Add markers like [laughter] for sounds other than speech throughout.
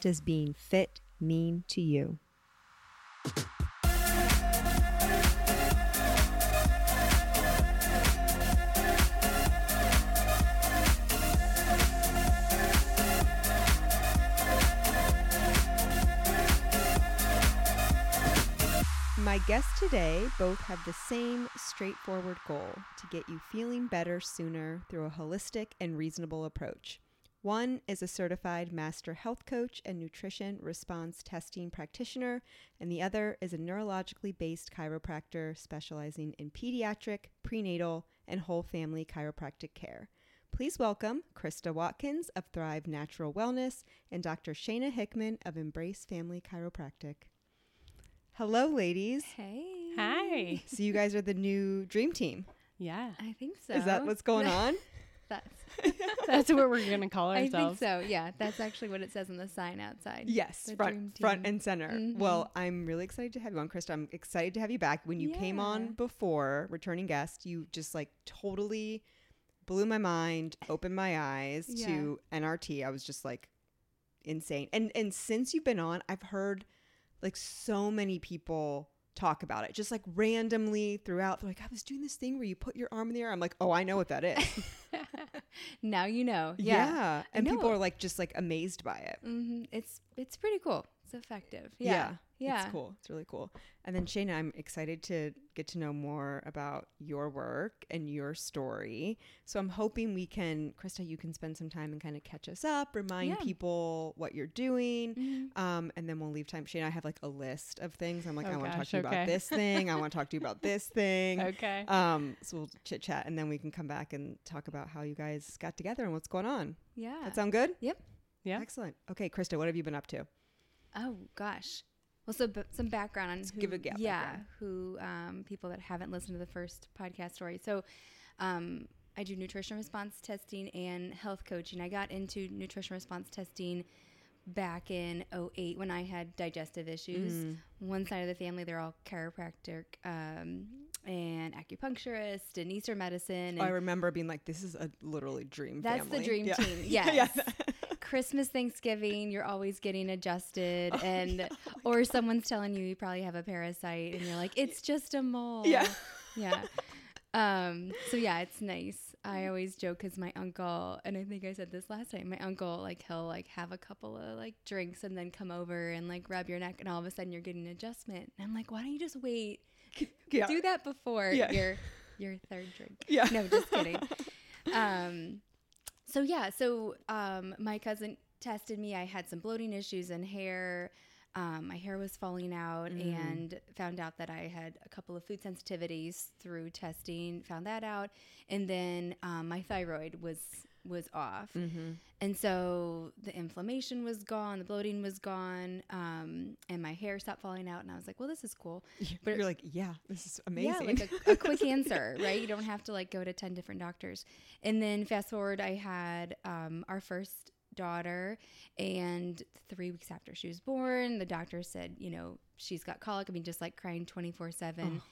does being fit mean to you? My guests today both have the same straightforward goal to get you feeling better sooner through a holistic and reasonable approach. One is a certified master health coach and nutrition response testing practitioner, and the other is a neurologically based chiropractor specializing in pediatric, prenatal, and whole family chiropractic care. Please welcome Krista Watkins of Thrive Natural Wellness and Dr. Shayna Hickman of Embrace Family Chiropractic. Hello, ladies. Hey. Hi. So, you guys are the new dream team. Yeah. I think so. Is that what's going [laughs] on? That's. [laughs] That's what we're going to call ourselves. I think so. Yeah, that's actually what it says on the sign outside. Yes, The front front and center. Mhm. Well, I'm really excited to have you on, Krista. I'm excited to have you back. When you came on before, returning guest, you just like totally blew my mind, opened my eyes to NRT. I was just like insane. And and since you've been on, I've heard like so many people talk about it just like randomly throughout they're like i was doing this thing where you put your arm in the air i'm like oh i know what that is [laughs] now you know. yeah, Yeah. and people are like just like amazed by it hmm It's it's pretty cool. It's effective. Yeah. Yeah. Yeah. It's cool. It's really cool. And then Shayna, I'm excited to get to know more about your work and your story. So I'm hoping we can, Krista, you can spend some time and kind of catch us up, remind Yeah. people what you're doing. Mhm. Um, and then we'll leave time. Shayna, I have like a list of things. I'm like, Oh I want to talk to you about this thing. I want to talk to you about this thing. Okay. Um, so we'll chit chat and then we can come back and talk about how you guys got together and what's going on. Yeah. That sound good? Yep. Yeah. Excellent. Okay, Krista, what have you been up to? Oh gosh. Well, so b- some background on who, give a- yeah, yeah, background. who um, people that haven't listened to the first podcast story. So, um, I do nutrition response testing and health coaching. I got into nutrition response testing back in 08 when I had digestive issues. Mm. One side of the family, they're all chiropractic um, and acupuncturist and Eastern medicine. Oh, I remember being like, this is a literally dream That's family. the dream Yeah. team. [laughs] Yes. yeah. [laughs] Christmas, Thanksgiving, you're always getting adjusted, [laughs] Oh, and yeah. or someone's telling you you probably have a parasite, and you're like, it's just a mole. Yeah. [laughs] yeah. Um. So yeah, it's nice. I always joke because my uncle, and I think I said this last time. My uncle, like, he'll like have a couple of like drinks and then come over and like rub your neck, and all of a sudden you're getting an adjustment. And I'm like, why don't you just wait? yeah. Do that before Yeah. your your third drink. Yeah. No, just kidding. [laughs] um, so yeah, so um, my cousin tested me. I had some bloating issues and hair. Um, my hair was falling out, Mm. and found out that I had a couple of food sensitivities through testing. Found that out, and then um, my thyroid was was off, Mm-hmm. and so the inflammation was gone, the bloating was gone, um, and my hair stopped falling out. And I was like, well, this is cool. [laughs] But- You're like, yeah, this is amazing. Yeah, like a, a quick [laughs] answer, right? You don't have to like go to 10 different doctors. And then fast forward, I had um, our first daughter, and three weeks after she was born, the doctor said, you know, she's got colic. I mean, just like crying 24 7. Oh,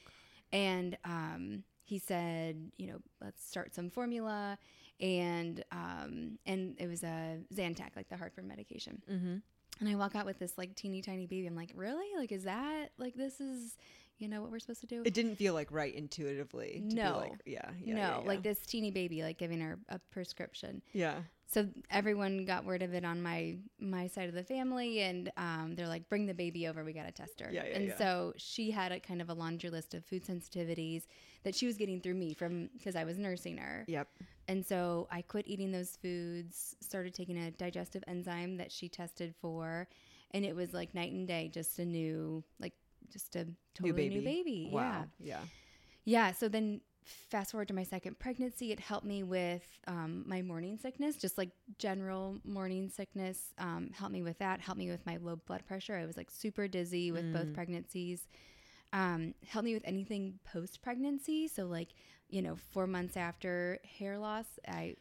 And um, he said, you know, let's start some formula. And um, and it was a Zantac, like the heartburn medication. mm-hmm. And I walk out with this like teeny tiny baby. I'm like, really? Like, is that like this is, you know, what we're supposed to do? It didn't feel like right intuitively. No. like, yeah. yeah no, yeah, yeah. like this teeny baby, like giving her a prescription. Yeah. So everyone got word of it on my my side of the family, and um, they're like, "Bring the baby over. We got to test her." Yeah, yeah, and so she had a kind of a laundry list of food sensitivities that she was getting through me from because I was nursing her. Yep. And so I quit eating those foods, started taking a digestive enzyme that she tested for, and it was like night and day, just a new, like, just a totally new baby. New baby. Wow. Yeah. Yeah. Yeah. So then fast forward to my second pregnancy, it helped me with um, my morning sickness, just like general morning sickness. Um, helped me with that. Helped me with my low blood pressure. I was like super dizzy with both pregnancies. Um, helped me with anything post pregnancy. So like you know, four months after hair loss, I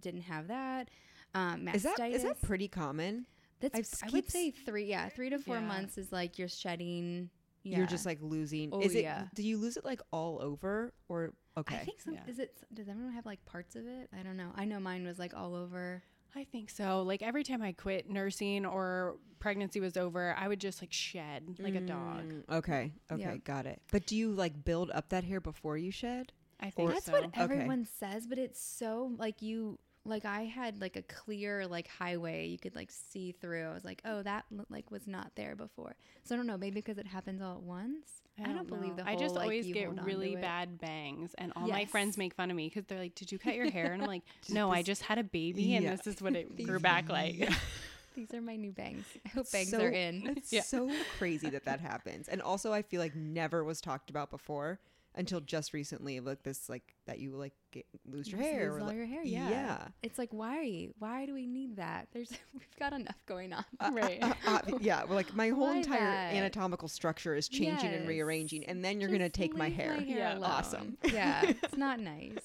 didn't have that. Um, Is that is that pretty common? That's I've I would say three. Yeah, three to four Yeah. months is like you're shedding. You're just like losing. Oh, is it? yeah. Do you lose it like all over or okay? I think some. Yeah. Is it? Does everyone have like parts of it? I don't know. I know mine was like all over. I think so. Like every time I quit nursing or pregnancy was over, I would just like shed like a dog. Mm, Okay. Okay. Yeah. Got it. But do you like build up that hair before you shed? I think That's so. what Okay. everyone says, but it's so like you. Like I had like a clear like highway you could like see through. I was like, oh, that like was not there before. So I don't know, maybe because it happens all at once. I don't, believe know. the I just like, always get really bad bangs, and all my friends make fun of me because they're like, "Did you cut your hair?" And I'm like, [laughs] "No, I just had a baby, and this is what it [laughs] grew back like." [laughs] These are my new bangs. I hope bangs so, are in. It's Yeah. so crazy that that happens. And also, I feel like never was talked about before until just recently. Like this, like that you like get, lose your Just hair. lose or, all like- your hair. Yeah. yeah. It's like why? Why do we need that? There's [laughs] we've got enough going on. right. Uh, uh, yeah, well, like my whole Why entire that? anatomical structure is changing and rearranging, and then you're gonna take my leave hair. Yeah. alone. Awesome. yeah, it's [laughs] not nice.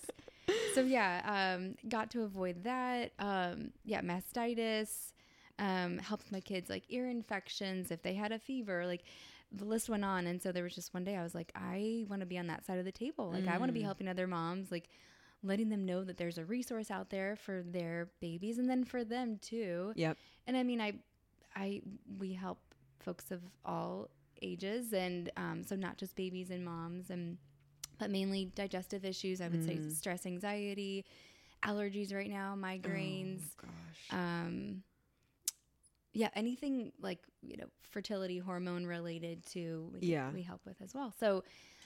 So yeah, um, got to avoid that. Um, yeah, mastitis. Um, helped my kids like ear infections if they had a fever. Like the list went on, and so there was just one day I was like, I want to be on that side of the table. Like I want to be Mm. helping other moms. Like letting them know that there's a resource out there for their babies and then for them too. Yep. And I mean, I, I, we help folks of all ages, and um, so not just babies and moms, and but mainly digestive issues. I would say Mm. stress, anxiety, allergies right now, migraines. Oh, gosh. Um, yeah, anything like you know fertility hormone related to we, Yeah. we help with as well. So,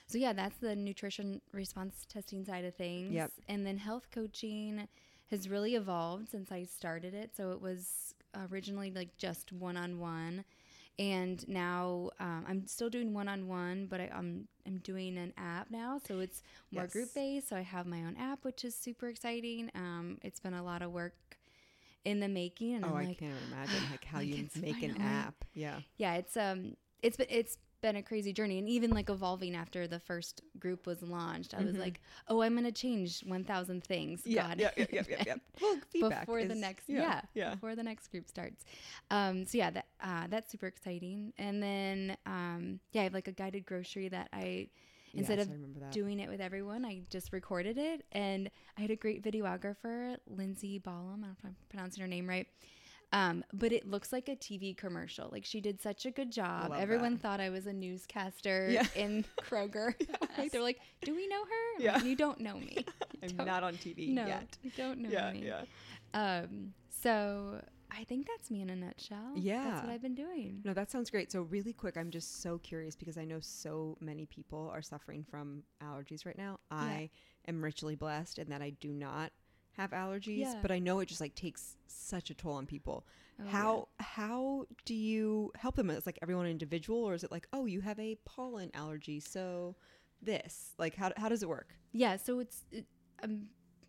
so yeah, that's the nutrition response testing side of things. Yep. And then health coaching has really evolved since I started it. So it was originally like just one on one, and now um, I'm still doing one on one, but I, I'm I'm doing an app now, so it's more Yes. group based. So I have my own app, which is super exciting. Um, it's been a lot of work in the making, and oh, I'm I like, can't [sighs] imagine like how you make an app. Yeah. yeah, it's um, it's been it's been a crazy journey, and even like evolving after the first group was launched, I was Mhm. like, oh, I'm gonna change 1,000 things. Yeah, God. yeah, yeah, yeah, [laughs] yeah, yeah. [laughs] Well, feedback before the next yeah, yeah, yeah. before the next group starts um so yeah that uh that's super exciting and then um yeah i have like a guided grocery that i instead Yes, of I remember that. doing it with everyone i just recorded it and i had a great videographer lindsay ballum i don't know if i'm pronouncing her name right um, but it looks like a TV commercial. Like she did such a good job. Love Everyone that. thought I was a newscaster Yeah. [laughs] in Kroger. [laughs] like they're like, "Do we know her?" I'm Yeah. like, you don't know me. [laughs] I'm don't- not on TV no, yet. you don't know Yeah, me. yeah. Um, so I think that's me in a nutshell. Yeah. That's what I've been doing. No, that sounds great. So, really quick, I'm just so curious because I know so many people are suffering from allergies right now. I am richly blessed in that I do not have allergies, Yeah. but I know it just like takes such a toll on people. Oh, yeah. how how do you help them? Is like everyone individual, or is it like, oh, you have a pollen allergy, so this? Like, how how does it work? Yeah, so it's it, I'm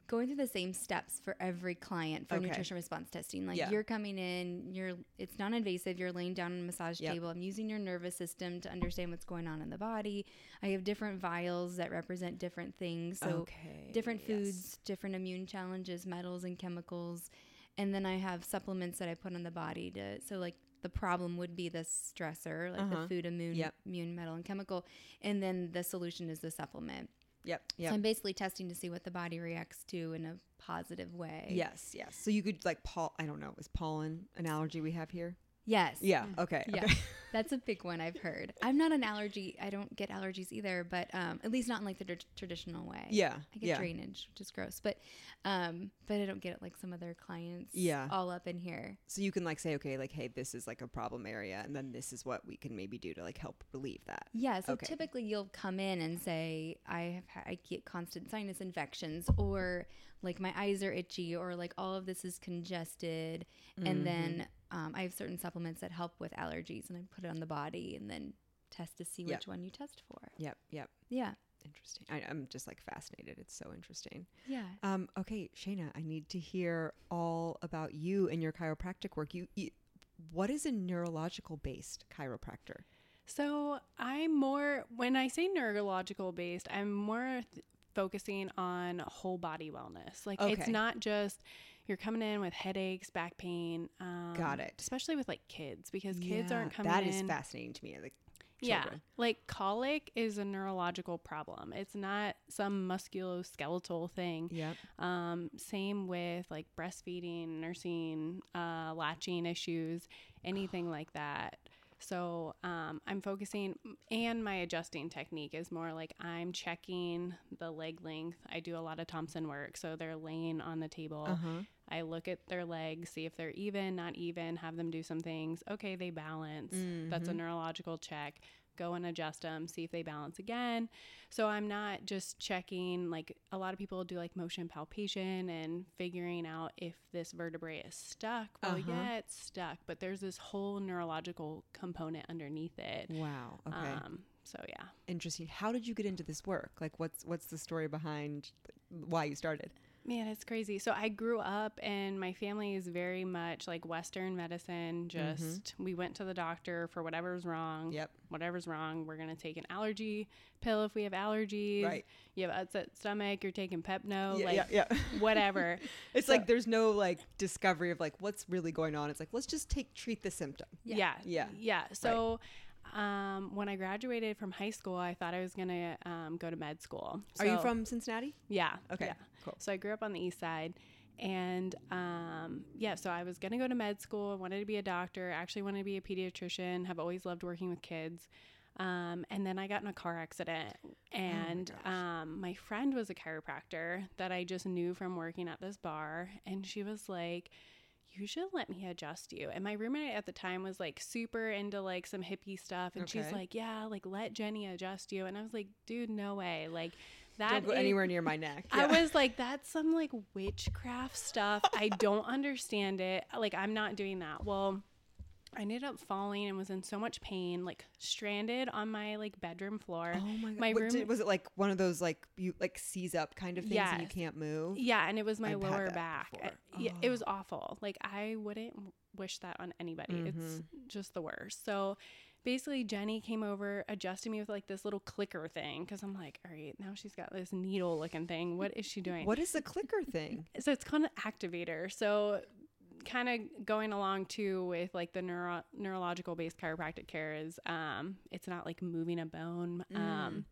going through the same steps for every client for Okay. nutrition response testing. Like Yeah. you're coming in, you're it's non-invasive. You're laying down on a massage Yep. table. I'm using your nervous system to understand what's going on in the body. I have different vials that represent different things. So okay, different yes. foods, different immune challenges, metals and chemicals. And then I have supplements that I put on the body to so like the problem would be the stressor, like Uh-huh. the food immune Yep. immune metal and chemical. And then the solution is the supplement. Yep, So. I'm basically testing to see what the body reacts to in a positive way. Yes, yes. So you could like Paul. I don't know. Is pollen an allergy we have here? Yes. Yeah. Okay. Yeah. Okay. [laughs] That's a big one I've heard. I'm not an allergy. I don't get allergies either, but um, at least not in like the tr- traditional way. Yeah. I get yeah. drainage, which is gross, but um, but I don't get it like some other clients. Yeah. all up in here. So you can like say, okay, like, hey, this is like a problem area, and then this is what we can maybe do to like help relieve that. Yeah, so Okay. typically you'll come in and say I have ha- I get constant sinus infections or like my eyes are itchy or like all of this is congested and then um, I have certain supplements that help with allergies and I put it on the body and then test to see Yep. which one you test for. Yep. Yep. Yeah. Interesting. I, I'm just like fascinated. It's so interesting. Yeah. Um, okay, Shayna, I need to hear all about you and your chiropractic work. You, you what is a neurological based chiropractor? So I'm more when I say neurological based, I'm more th- focusing on whole body wellness. Like it's not just you're coming in with headaches, back pain. Um, Got it. Especially with like kids because kids aren't coming That in. is fascinating to me. Like Yeah, like colic is a neurological problem. It's not some musculoskeletal thing. Yep. Um, same with like breastfeeding, nursing, uh, latching issues, anything like that. So um, I'm focusing, and my adjusting technique is more like I'm checking the leg length. I do a lot of Thompson work, so they're laying on the table. Uh-huh. I look at their legs, see if they're even, not even, have them do some things. Okay, they balance. That's a Mm-hmm. neurological check. Go and adjust them, see if they balance again. So I'm not just checking, like a lot of people do like motion palpation and figuring out if this vertebrae is stuck. Well, Uh-huh. yeah, it's stuck, but there's this whole neurological component underneath it. Wow. Okay. Um, so yeah. Interesting. How did you get into this work? Like, what's what's the story behind why you started? Man, it's crazy. So I grew up and my family is very much like Western medicine. Just we went to the doctor for whatever's wrong. Mm-hmm. Yep. Whatever's wrong, we're gonna take an allergy pill if we have allergies. Right. You have upset stomach, you're taking Pepto, yeah, like yeah, yeah. [laughs] whatever. it's So- like there's no like discovery of like what's really going on. It's like let's just take treat the symptom. Yeah. Yeah. Yeah. So um, when I graduated from high school, I thought I was gonna um, go to med school. Are you from Cincinnati? Yeah. Okay. yeah. Cool. So I grew up on the east side. And um, yeah, so I was going to go to med school. I wanted to be a doctor. Actually, wanted to be a pediatrician. Have always loved working with kids. Um, and then I got in a car accident, and gosh. um, my friend was a chiropractor that I just knew from working at this bar. And she was like, You should let me adjust you. And my roommate at the time was like super into like some hippie stuff. And she's like, Yeah, like let Jenny adjust you. And I was like, Dude, no way. Like, that Don't go is- anywhere near my neck. I was like, that's some like [laughs] witchcraft stuff. I don't understand it. Like, I'm not doing that. Well, I ended up falling and was in so much pain, like stranded on my like bedroom floor. Oh my god! My What room- did- was it like one of those like you like seize up kind of things and you can't move? Yeah, and it was my I've lower back. before. Uh, Yeah, it Oh. was awful. Like I wouldn't wish that on anybody. It's Mm-hmm. just the worst. So basically Jenny came over, adjusted me with like this little clicker thing cuz I'm like, "All right, now she's got this needle looking thing. What is she doing?" What is the clicker thing? [laughs] so it's called an activator. So kind of going along too with like the neuro- neurological based chiropractic care is um it's not like moving a bone Mm. um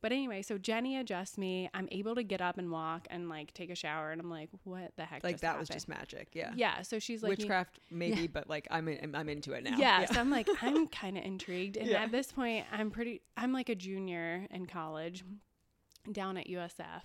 but anyway so jenny adjusts me i'm able to get up and walk and like take a shower and i'm like what the heck Like that was just magic. Yeah. yeah so she's like Witchcraft maybe, but like I'm in, I'm into it now. yeah, so I'm like, I'm [laughs] kind of intrigued. And Yeah. at this point, I'm pretty, I'm like a junior in college down at USF.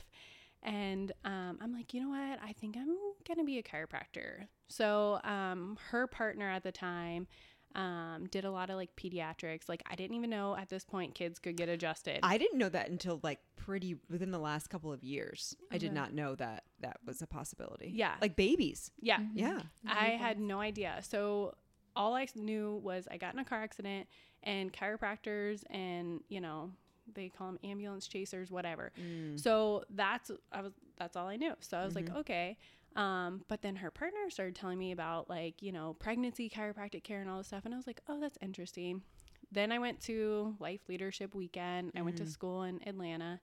And um, I'm like, you know what? I think I'm going to be a chiropractor. So um, her partner at the time um, did a lot of like pediatrics. Like, I didn't even know at this point kids could get adjusted. I didn't know that until like pretty within the last couple of years. I did not know that that was a possibility. Yeah. Like babies. yeah. Yeah. I had no idea. So all I knew was I got in a car accident and chiropractors and, you know, they call them ambulance chasers, whatever. Mm. So that's I was that's all I knew. So I was like, okay. Um, but then her partner started telling me about like, you know, pregnancy chiropractic care and all this stuff. And I was like, oh, that's interesting. Then I went to Life Leadership Weekend. I went to school in Atlanta.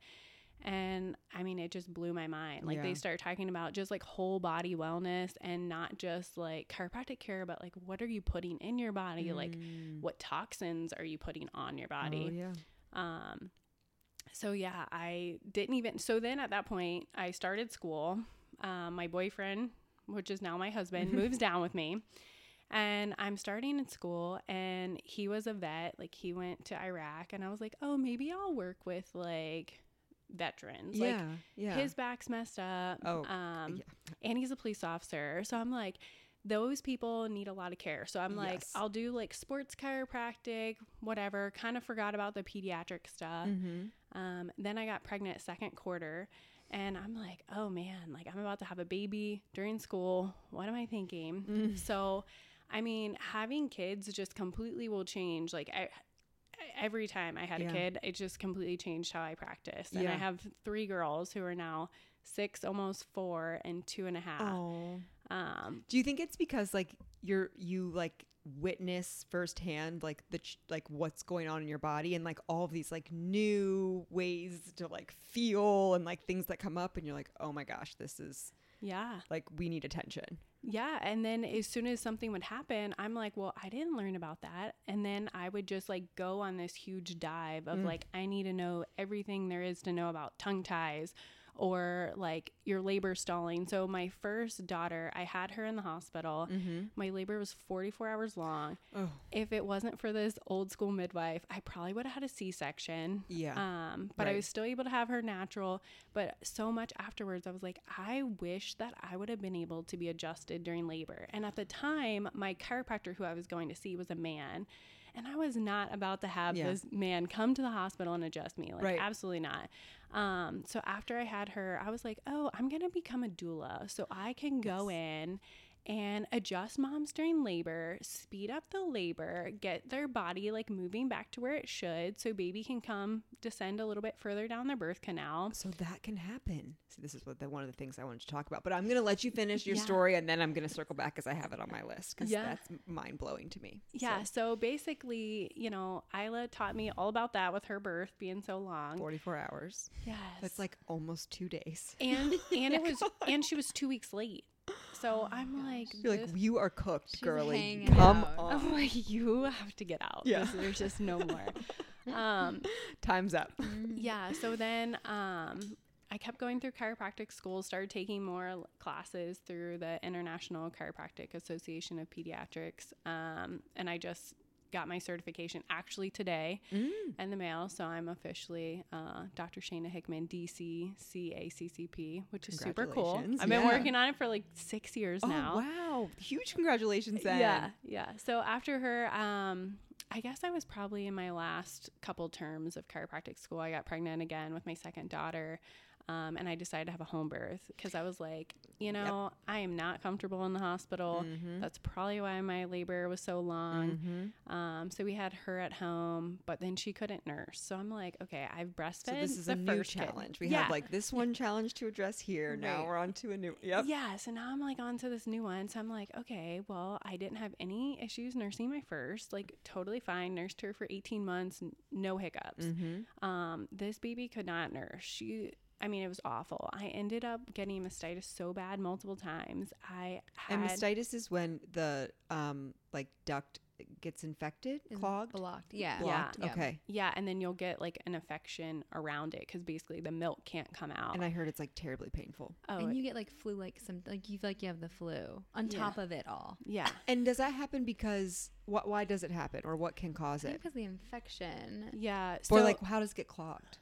And I mean, it just blew my mind. Like, Yeah. they start talking about just like whole body wellness and not just like chiropractic care, but like what are you putting in your body? Like, what toxins are you putting on your body? Oh, yeah. Um, so yeah, I didn't even. So then at that point, I started school. Um, my boyfriend, which is now my husband, [laughs] moves down with me, and I'm starting in school. And he was a vet. Like he went to Iraq, and I was like, oh, maybe I'll work with like veterans. Like Yeah. Yeah. his back's messed up. Oh, um, yeah. and he's a police officer. So I'm like, those people need a lot of care. So I'm like, Yes. I'll do like sports chiropractic, whatever. Kind of forgot about the pediatric stuff. Mhm. Um, then I got pregnant second quarter. And I'm like, oh man, like I'm about to have a baby during school. What am I thinking? Mm. So, I mean, having kids just completely will change. Like, I, every time I had Yeah. a kid, it just completely changed how I practice. And I have three girls who are now six, almost four, and two and a half. Oh. Um, Do you think it's because like you're you like witness firsthand like the ch- like what's going on in your body and like all of these like new ways to like feel and like things that come up and you're like, "Oh my gosh, this is yeah. like we need attention." Yeah. And then as soon as something would happen, I'm like, well, I didn't learn about that. And then I would just like go on this huge dive of Mm. like, I need to know everything there is to know about tongue ties or like your labor stalling. So my first daughter, I had her in the hospital. Mhm. My labor was 44 hours long. Oh. If it wasn't for this old school midwife, I probably would have had a C section. Yeah. Um, but I was still able to have her natural. But so much afterwards, I was like, I wish that I would have been able to be adjusted during labor. And at the time, my chiropractor who I was going to see was a man. And I was not about to have Yeah. this man come to the hospital and adjust me. Like, Right. absolutely not. Um, so after I had her, I was like, oh, I'm going to become a doula. So I can go in and adjust moms during labor, speed up the labor, get their body like moving back to where it should so baby can come descend a little bit further down their birth canal. So that can happen. See, this is what the, one of the things I wanted to talk about. But I'm going to let you finish your Yeah. story and then I'm going to circle back because I have it on my list because Yeah. that's mind blowing to me. Yeah, So, so basically, you know, Isla taught me all about that with her birth being so long. 44 hours. Yes. That's like almost two days. and and it [laughs] oh was and she was 2 weeks late. So I'm like You're like, you are cooked, girly. Come out. on. I'm like you have to get out. Yeah. This- there's just no more. [laughs] um Time's up. yeah so then um i kept going through chiropractic school started taking more l- classes through the international chiropractic association of pediatrics um, and i just got my certification actually today Mm. in the mail so i'm officially uh, dr shayna hickman dc caccp which is super cool i've been Yeah. working on it for like six years Oh, now wow. Huge congratulations then. yeah, yeah. So after her, um, I guess I was probably in my last couple terms of chiropractic school. I got pregnant again with my second daughter. Um, and I decided to have a home birth because I was like, you know, I am not comfortable in the hospital. Mhm. That's probably why my labor was so long. Mhm. Um, so we had her at home, but then she couldn't nurse. So I'm like, okay, I've breastfed. So this is a new first kid. challenge. We yeah. have like this one challenge to address here. Now we're on to a new. Yep. Yeah, so now I'm like on to this new one. So I'm like, okay, well, I didn't have any issues nursing my first, like totally fine. Nursed her for 18 months, no hiccups. Mm-hmm. Um, this baby could not nurse. She, I mean, it was awful. I ended up getting mastitis so bad multiple times. I had And mastitis is when the um like duct gets infected, Is clogged, blocked. Yeah. blocked. Yeah. Okay. yeah, and then you'll get like an infection around it because basically the milk can't come out. And I heard it's like terribly painful. oh, and you get like flu, like some, like you feel like you have the flu on Yeah. top of it all. yeah. [laughs] And does that happen because what? Why does it happen, or what can cause it? because the infection. Yeah. So or like, how does it get clogged?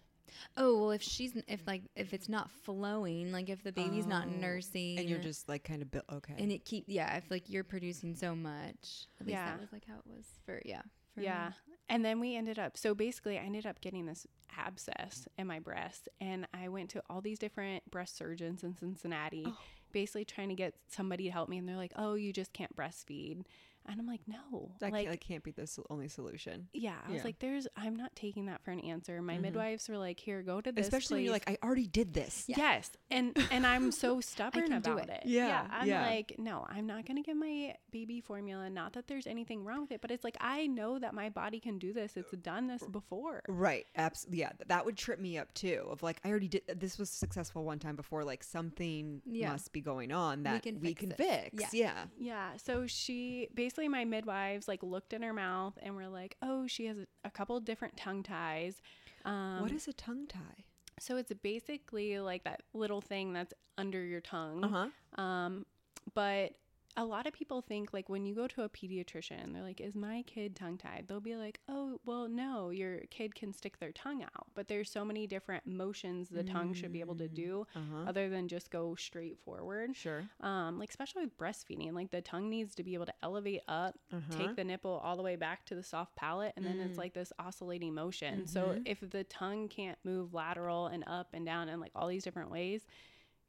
Oh well, if she's if like if it's not flowing, like if the baby's not Oh, nursing, And you're just like kind of built. Okay. and it keep yeah, if like you're producing so much. At least Yeah. that was like how it was for yeah. For me. Yeah. And then we ended up, so basically, I ended up getting this abscess in my breast. And I went to all these different breast surgeons in Cincinnati, Oh. basically trying to get somebody to help me. And they're like, oh, you just can't breastfeed. And I'm like, no. that, like, can't, that can't be the sol- only solution. yeah. I was like, there's, I'm not taking that for an answer. My Mhm. midwives were like, here, go to this. Especially when you're like, I already did this. Yeah. Yes, and and I'm so [laughs] stubborn about it. it. Yeah, I'm yeah. like, no, I'm not gonna give my baby formula. Not that there's anything wrong with it, but it's like I know that my body can do this. It's done this before. Right. Absolutely. Yeah. That would trip me up too. Of like, I already did. This was successful one time before. Like something Yeah. must be going on that we can can, fix it. fix. Yeah. Yeah. So she basically my midwives like looked in her mouth and were like, oh, she has a, a couple different tongue ties. Um, what is a tongue tie? so it's basically like that little thing that's under your tongue. Uh huh. Um, but a lot of people think like when you go to a pediatrician, they're like, "Is my kid tongue tied?" They'll be like, "Oh, well, no, your kid can stick their tongue out." But there's so many different motions the tongue should be able to do, Uh huh. other than just go straight forward. Sure. Um, like especially with breastfeeding, like the tongue needs to be able to elevate up, Uh-huh. take the nipple all the way back to the soft palate, and then it's Mm. like this oscillating motion. So Mhm. if the tongue can't move lateral and up and down and like all these different ways,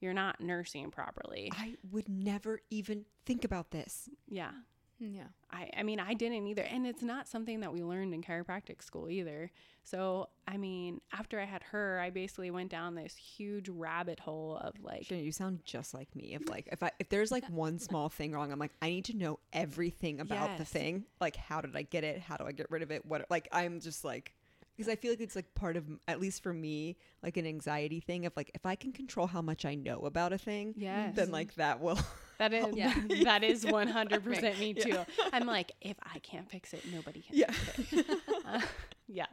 you're not nursing properly. I would never even think about this. Yeah. Mm, yeah. I, I mean, I didn't either. And it's not something that we learned in chiropractic school either. So, I mean, after I had her, I basically went down this huge rabbit hole of like, Shannon, you sound just like me. If like if I if there's like one small thing wrong, I'm like I need to know everything about the thing. Like how did I get it? How do I get rid of it? What like I'm just like because I feel like it's like part of at least for me like an anxiety thing of like if I can control how much I know about a thing, yes. then like that will [laughs] That is Yeah. that is [laughs] one hundred percent me Yeah. too. I'm like, if I can't fix it, nobody can yeah. fix it. [laughs] Uh, yeah.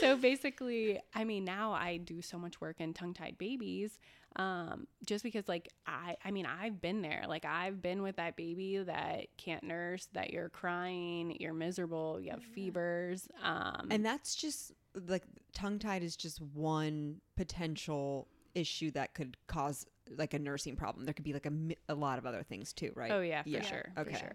So basically, I mean, now I do so much work in tongue tied babies. Um, just because like I I mean I've been there. Like I've been with that baby that can't nurse, that you're crying, you're miserable, you have fevers. Um And that's just like tongue tied is just one potential issue that could cause like a nursing problem. There could be like a, a lot of other things too, right? Oh yeah, for Yeah. sure. Okay. For sure.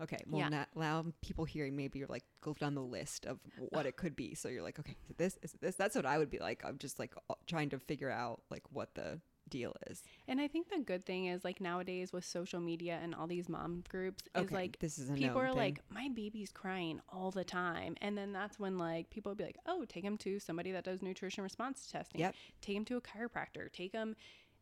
Okay. Well, Yeah. now, now people hearing maybe you're like go down the list of what it could be. So you're like, okay, is this is this. That's what I would be like. I'm just like trying to figure out like what the deal is. And I think the good thing is like nowadays with social media and all these mom groups is Okay, like this is people are thing. like my baby's crying all the time and then that's when like people would be like oh take him to somebody that does nutrition response testing Yep. take him to a chiropractor take him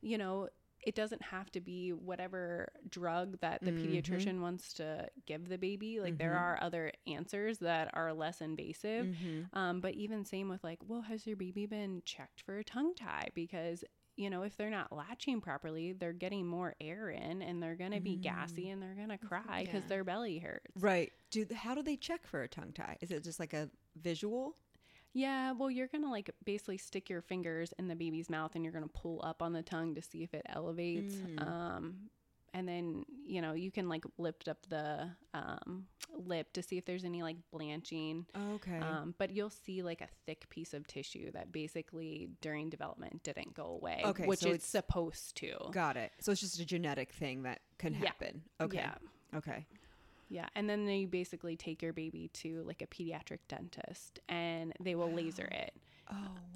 you know it doesn't have to be whatever drug that the Mhm. pediatrician wants to give the baby like there Mhm. are other answers that are less invasive Mhm. um, but even same with like, well, has your baby been checked for a tongue tie? Because you know, if they're not latching properly, they're getting more air in, and they're gonna be gassy and they're gonna cry because Yeah. their belly hurts. Right. Do how do they check for a tongue tie? Is it just like a visual? Yeah, well, you're gonna like basically stick your fingers in the baby's mouth, and you're gonna pull up on the tongue to see if it elevates. Mm. Um, and then you know you can like lift up the um, lip to see if there's any like blanching. Okay. Um, but you'll see like a thick piece of tissue that basically during development didn't go away, Okay, which so it's it's- supposed to. Got it. So it's just a genetic thing that can Yeah. happen. Okay. Yeah, Okay. Yeah, and then you basically take your baby to like a pediatric dentist, and they will laser it. Oh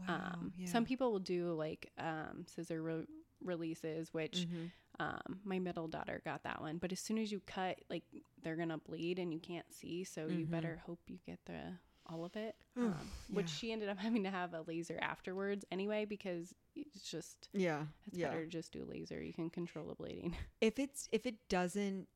wow. Um, yeah. Some people will do like um, scissor re- releases, which Mhm. um, my middle daughter got that one. But as soon as you cut, like they're gonna bleed, and you can't see, so you Mhm. better hope you get the all of it. Um, Which she ended up [laughs] having to have a laser afterwards anyway, because it's just Yeah. it's yeah. better to just do laser. You can control the bleeding. [laughs] if it's if it doesn't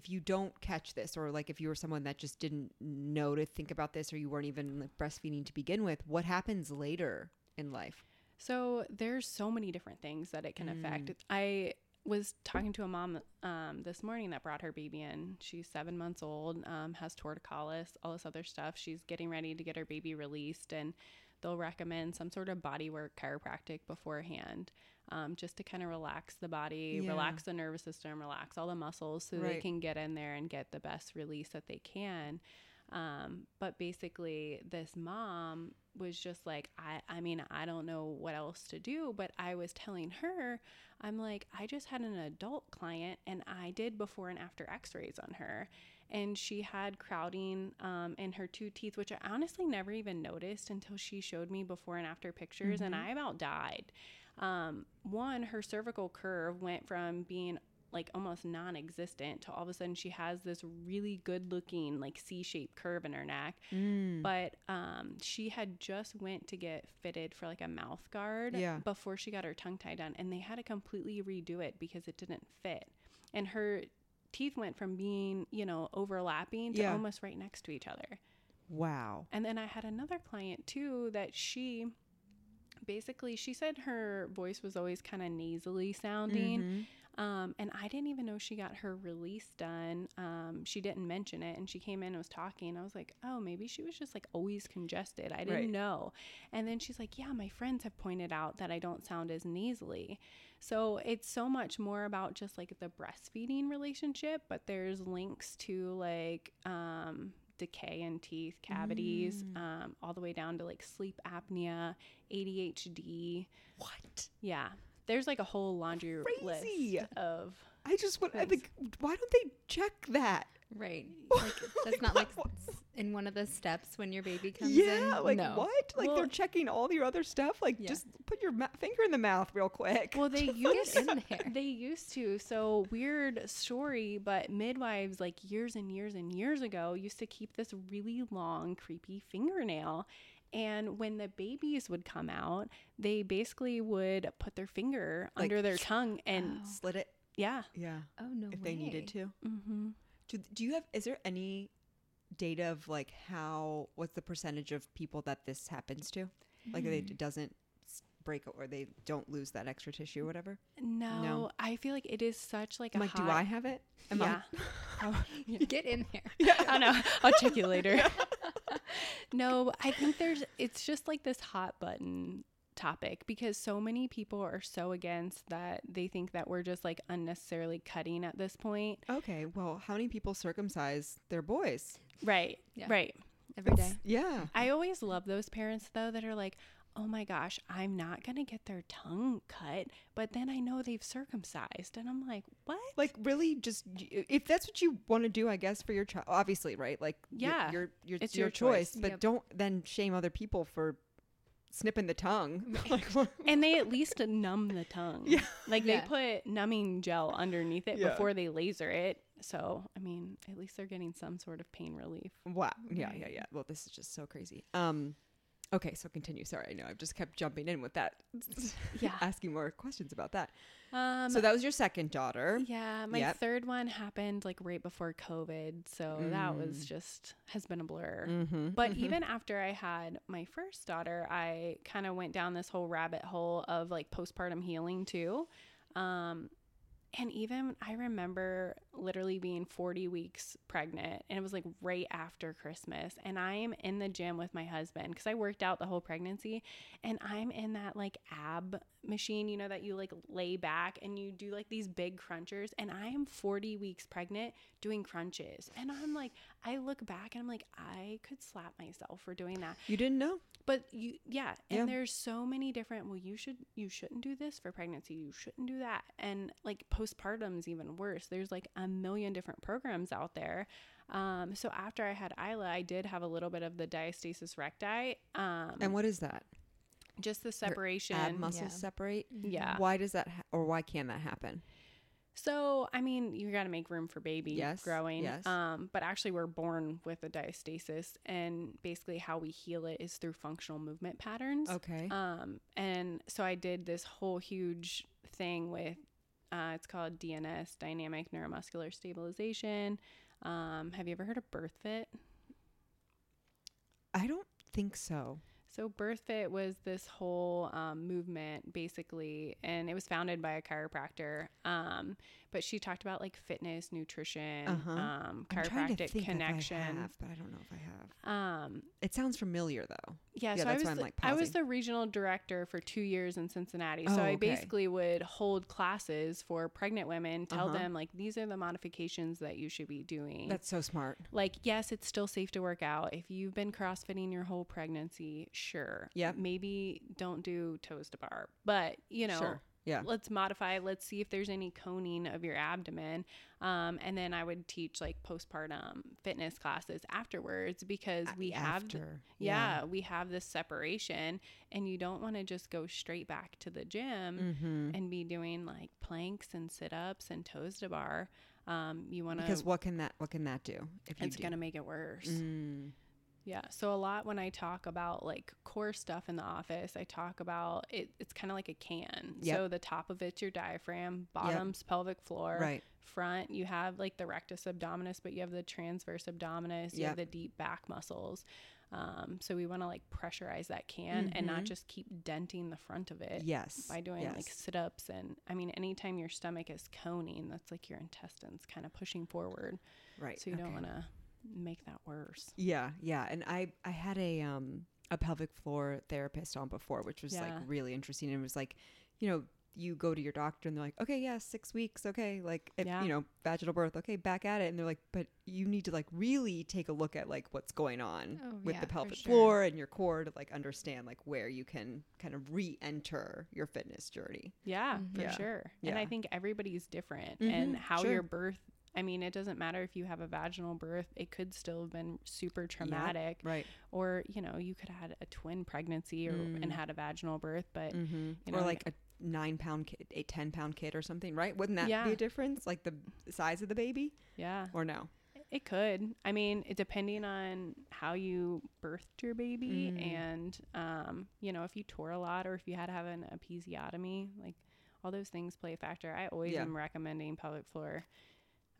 if you don't catch this or like if you were someone that just didn't know to think about this or you weren't even like, breastfeeding to begin with what happens later in life So there's so many different things that it can affect. Mm. I was talking to a mom um, this morning that brought her baby in. She's seven months old, um, has torticollis, all this other stuff. She's getting ready to get her baby released, and they'll recommend some sort of bodywork chiropractic beforehand, um, just to kind of relax the body, Yeah. relax the nervous system, relax all the muscles, so they can get in there and get the best release that they can. Um, but basically, this mom was just like, I, I mean, I don't know what else to do. But I was telling her, I'm like, I just had an adult client and I did before and after x rays on her. And she had crowding um, in her two teeth, which I honestly never even noticed until she showed me before and after pictures. And Mhm. I about died. Um, one, her cervical curve went from being like almost non-existent to all of a sudden she has this really good looking like c-shaped curve in her neck mm. but um, she had just went to get fitted for like a mouth guard Yeah. before she got her tongue tie done and they had to completely redo it because it didn't fit and her teeth went from being you know overlapping to Yeah. almost right next to each other wow and then I had another client too that she basically she said her voice was always kind of nasally sounding. Mhm. Um, and I didn't even know she got her release done. Um, she didn't mention it and she came in and was talking. I was like, oh, maybe she was just like always congested. I didn't Right. know. And then she's like, yeah, my friends have pointed out that I don't sound as nasally. So it's so much more about just like the breastfeeding relationship, but there's links to like um, decay in teeth, cavities, Mm. um, all the way down to like sleep apnea, ADHD. what Yeah. There's like a whole laundry Crazy. list of i just want i think why don't they check that Right. [laughs] Like that's not like s- in one of the steps when your baby comes yeah, in. like no. what? Like they're checking all your other stuff. Like Yeah. just put your ma- finger in the mouth real quick. Well, they [laughs] Get used in [laughs] there. they used to. So weird story, but midwives like years and years and years ago used to keep this really long, creepy fingernail. And when the babies would come out, they basically would put their finger Like, under their tongue and Oh. slit it. yeah. Yeah, Oh no. if they needed to. Mm-hmm. Do, do you have? Is there any data of like how? What's the percentage of people that this happens to? Like they, Mm. it doesn't break or they don't lose that extra tissue or whatever. No, no. I feel like it is such like I'm a like, hot, do I have it? Am I- yeah. [laughs] [laughs] Oh, yeah. Get in there. [laughs] I don't know. I'll check you later. no, I think there's it's just like this hot button topic because so many people are so against that they think that we're just like unnecessarily cutting at this point. Okay, well, how many people circumcise their boys? Right. Yeah. Right. Every day. It's- Yeah. I always love those parents though that are like, "Oh my gosh, I'm not going to get their tongue cut, but then I know they've circumcised." And I'm like, "What?" Like really, just if that's what you want to do, I guess for your child, obviously, right? Like, y- Yeah, your your it's your, your choice, choice. but Yep. don't then shame other people for snipping the tongue. [laughs] like, [laughs] and they at least numb the tongue. Yeah. Like Yeah. they put numbing gel underneath it Yeah. before they laser it. So, I mean, at least they're getting some sort of pain relief. wow. Yeah, yeah, yeah. Well, this is just so crazy. Um, okay, so continue. Sorry, I know I've just kept jumping in with that. Yeah. [laughs] asking more questions about that. Um So that was your second daughter. yeah, my Yep. third one happened like right before COVID, so that was Mm. just has been a blur. Mm-hmm. But even after I had my first daughter, I kind of went down this whole rabbit hole of like postpartum healing too. Um, and even I remember literally being 40 weeks pregnant, and it was like right after Christmas. And I am in the gym with my husband because I worked out the whole pregnancy, and I'm in that like ab machine, you know, that you like lay back and you do like these big crunchers. And I am 40 weeks pregnant doing crunches. And I'm like, I look back and I'm like, I could slap myself for doing that. you didn't know? But you, yeah, and Yeah. there's so many different. Well, you should, you shouldn't do this for pregnancy. You shouldn't do that, and like postpartum's even worse. There's like a million different programs out there. Um, so after I had Isla, I did have a little bit of the diastasis recti. Um, And what is that? just the separation. Ab muscles Yeah. separate. yeah. Why does that, ha- or why can that happen? So, I mean, you got to make room for baby Yes, growing. yes. Um, but actually, we're born with a diastasis, and basically, how we heal it is through functional movement patterns. Okay. Um, and so I did this whole huge thing with, uh, it's called DNS, Dynamic Neuromuscular Stabilization. Um, have you ever heard of BirthFit? I don't think so. So BirthFit was this whole um, movement, basically, and it was founded by a chiropractor. Um, but she talked about like fitness, nutrition, Uh-huh. um, chiropractic connection. I have, but I don't know if I have. Um, It sounds familiar though. Yeah, Yeah, so I that's was why I'm, the, like, I was the regional director for two years in Cincinnati. So Oh, I okay. basically would hold classes for pregnant women, tell Uh-huh. them like these are the modifications that you should be doing. That's so smart. like yes, it's still safe to work out. If you've been crossfitting your whole pregnancy, sure. Yeah. Maybe don't do toes to bar, but you know. Sure. Yeah. Let's modify. Let's see if there's any coning of your abdomen. Um, and then I would teach like postpartum fitness classes afterwards because we have th- After. yeah, we have this separation and you don't want to just go straight back to the gym Mm-hmm. and be doing like planks and sit-ups and toes to bar um, you want to Because what can that what can that do if it's going to make it worse Mm. Yeah so a lot when i talk about like core stuff in the office i talk about it it's kind of like a can Yep. so the top of it's your diaphragm bottom's pelvic floor Right. front you have like the rectus abdominis but you have the transverse abdominis you have the deep back muscles um, so we want to like pressurize that can and not Mhm. just keep denting the front of it Yes. by doing like sit-ups and i mean anytime your stomach is coning that's like your intestines kind of pushing forward right. so you don't want to make that worse Yeah, yeah. And I I had a um a pelvic floor therapist on before, which was Yeah. like really interesting. And it was like, you know, you go to your doctor and they're like, okay, yeah, six weeks, okay, like if, Yeah. you know, vaginal birth, okay, back at it. And they're like, but you need to like really take a look at like what's going on Oh, with yeah, the pelvic sure. floor and your core to like understand like where you can kind of re-enter your fitness journey. Yeah, Mhm. for Yeah. sure. And I think everybody's different Mhm, and how sure. your birth I mean, it doesn't matter if you have a vaginal birth, it could still have been super traumatic. Right. Or, you know, you could have had a twin pregnancy or Mm. and had a vaginal birth, but Mm-hmm. You or know, like a nine pound kid, a 10 pound kid or something, right? Wouldn't that be a difference? Like the size of the baby yeah, or no? it could. I mean, it depending on how you birthed your baby Mm. and um, you know, if you tore a lot or if you had to have an episiotomy, like all those things play a factor. I always Yeah. am recommending pelvic floor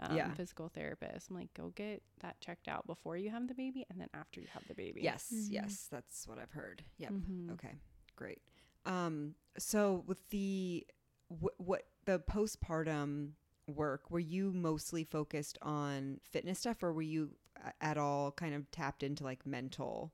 um, Yeah. physical therapist. I'm like, go get that checked out before you have the baby and then after you have the baby. Yes, Mhm. yes, that's what I've heard. Yep. Mhm. Okay, great. Um, so with the what, what the postpartum work, were you mostly focused on fitness stuff, or were you at all kind of tapped into like mental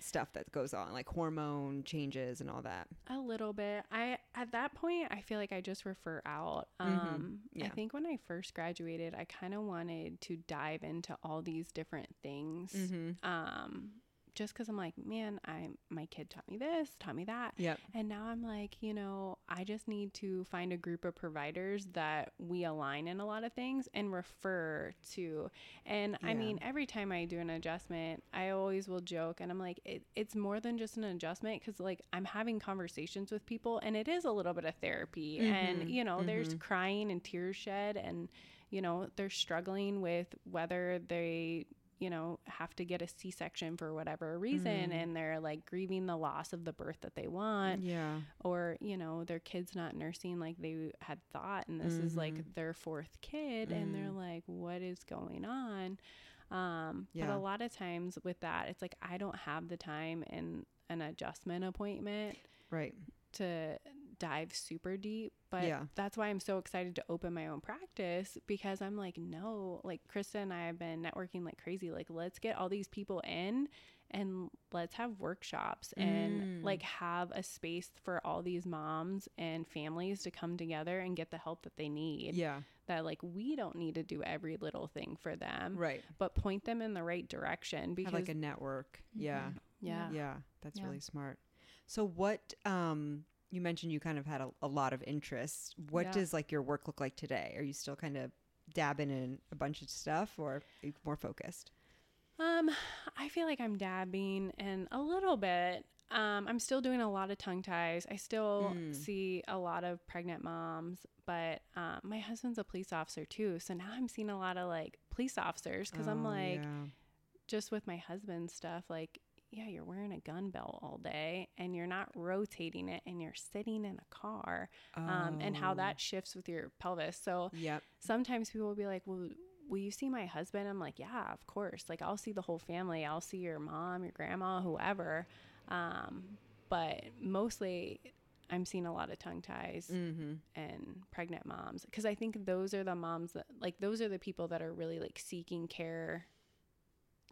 stuff that goes on, like hormone changes and all that? A little bit. I at that point I feel like I just refer out. Mhm. Um I think when I first graduated, I kind of wanted to dive into all these different things. Mm-hmm. Um just cuz I'm like, man, I my kid taught me this, taught me that. Yep. And now I'm like, you know, I just need to find a group of providers that we align in a lot of things and refer to. And I mean, every time I do an adjustment, I always will joke and I'm like, it, it's more than just an adjustment because, like, I'm having conversations with people and it is a little bit of therapy. And, Mhm, you know, there's mhm. crying and tears shed and, you know, they're struggling with whether they you know, have to get a C section for whatever reason Mm. and they're like grieving the loss of the birth that they want Yeah. or, you know, their kid's not nursing like they had thought and this is Mhm. like their fourth kid and they're Mm. like, What is going on? Um, but a lot of times with that, it's like I don't have the time in an adjustment appointment Right. to dive super deep but Yeah. that's why i'm so excited to open my own practice because i'm like no like krista and i have been networking like crazy like let's get all these people in and let's have workshops and Mm. like have a space for all these moms and families to come together and get the help that they need Yeah. that like we don't need to do every little thing for them Right. but point them in the right direction because Have like a network. Yeah. yeah Yeah, that's Yeah. really smart. So what um you mentioned you kind of had a, a lot of interests. What Yeah. does like your work look like today? Are you still kind of dabbing in a bunch of stuff or are you more focused? Um, I feel like I'm dabbing in a little bit. Um, I'm still doing a lot of tongue ties. I still Mm. see a lot of pregnant moms, but um, my husband's a police officer too. So now I'm seeing a lot of like police officers because I'm Oh, like, yeah. just with my husband's stuff, like, yeah, you're wearing a gun belt all day and you're not rotating it and you're sitting in a car um, and how Oh. that shifts with your pelvis. So Yep. sometimes people will be like, well, will you see my husband? I'm like, yeah, of course. Like, I'll see the whole family. I'll see your mom, your grandma, whoever. Um, but mostly, I'm seeing a lot of tongue ties Mm-hmm. and pregnant moms because I think those are the moms that, like, those are the people that are really like seeking care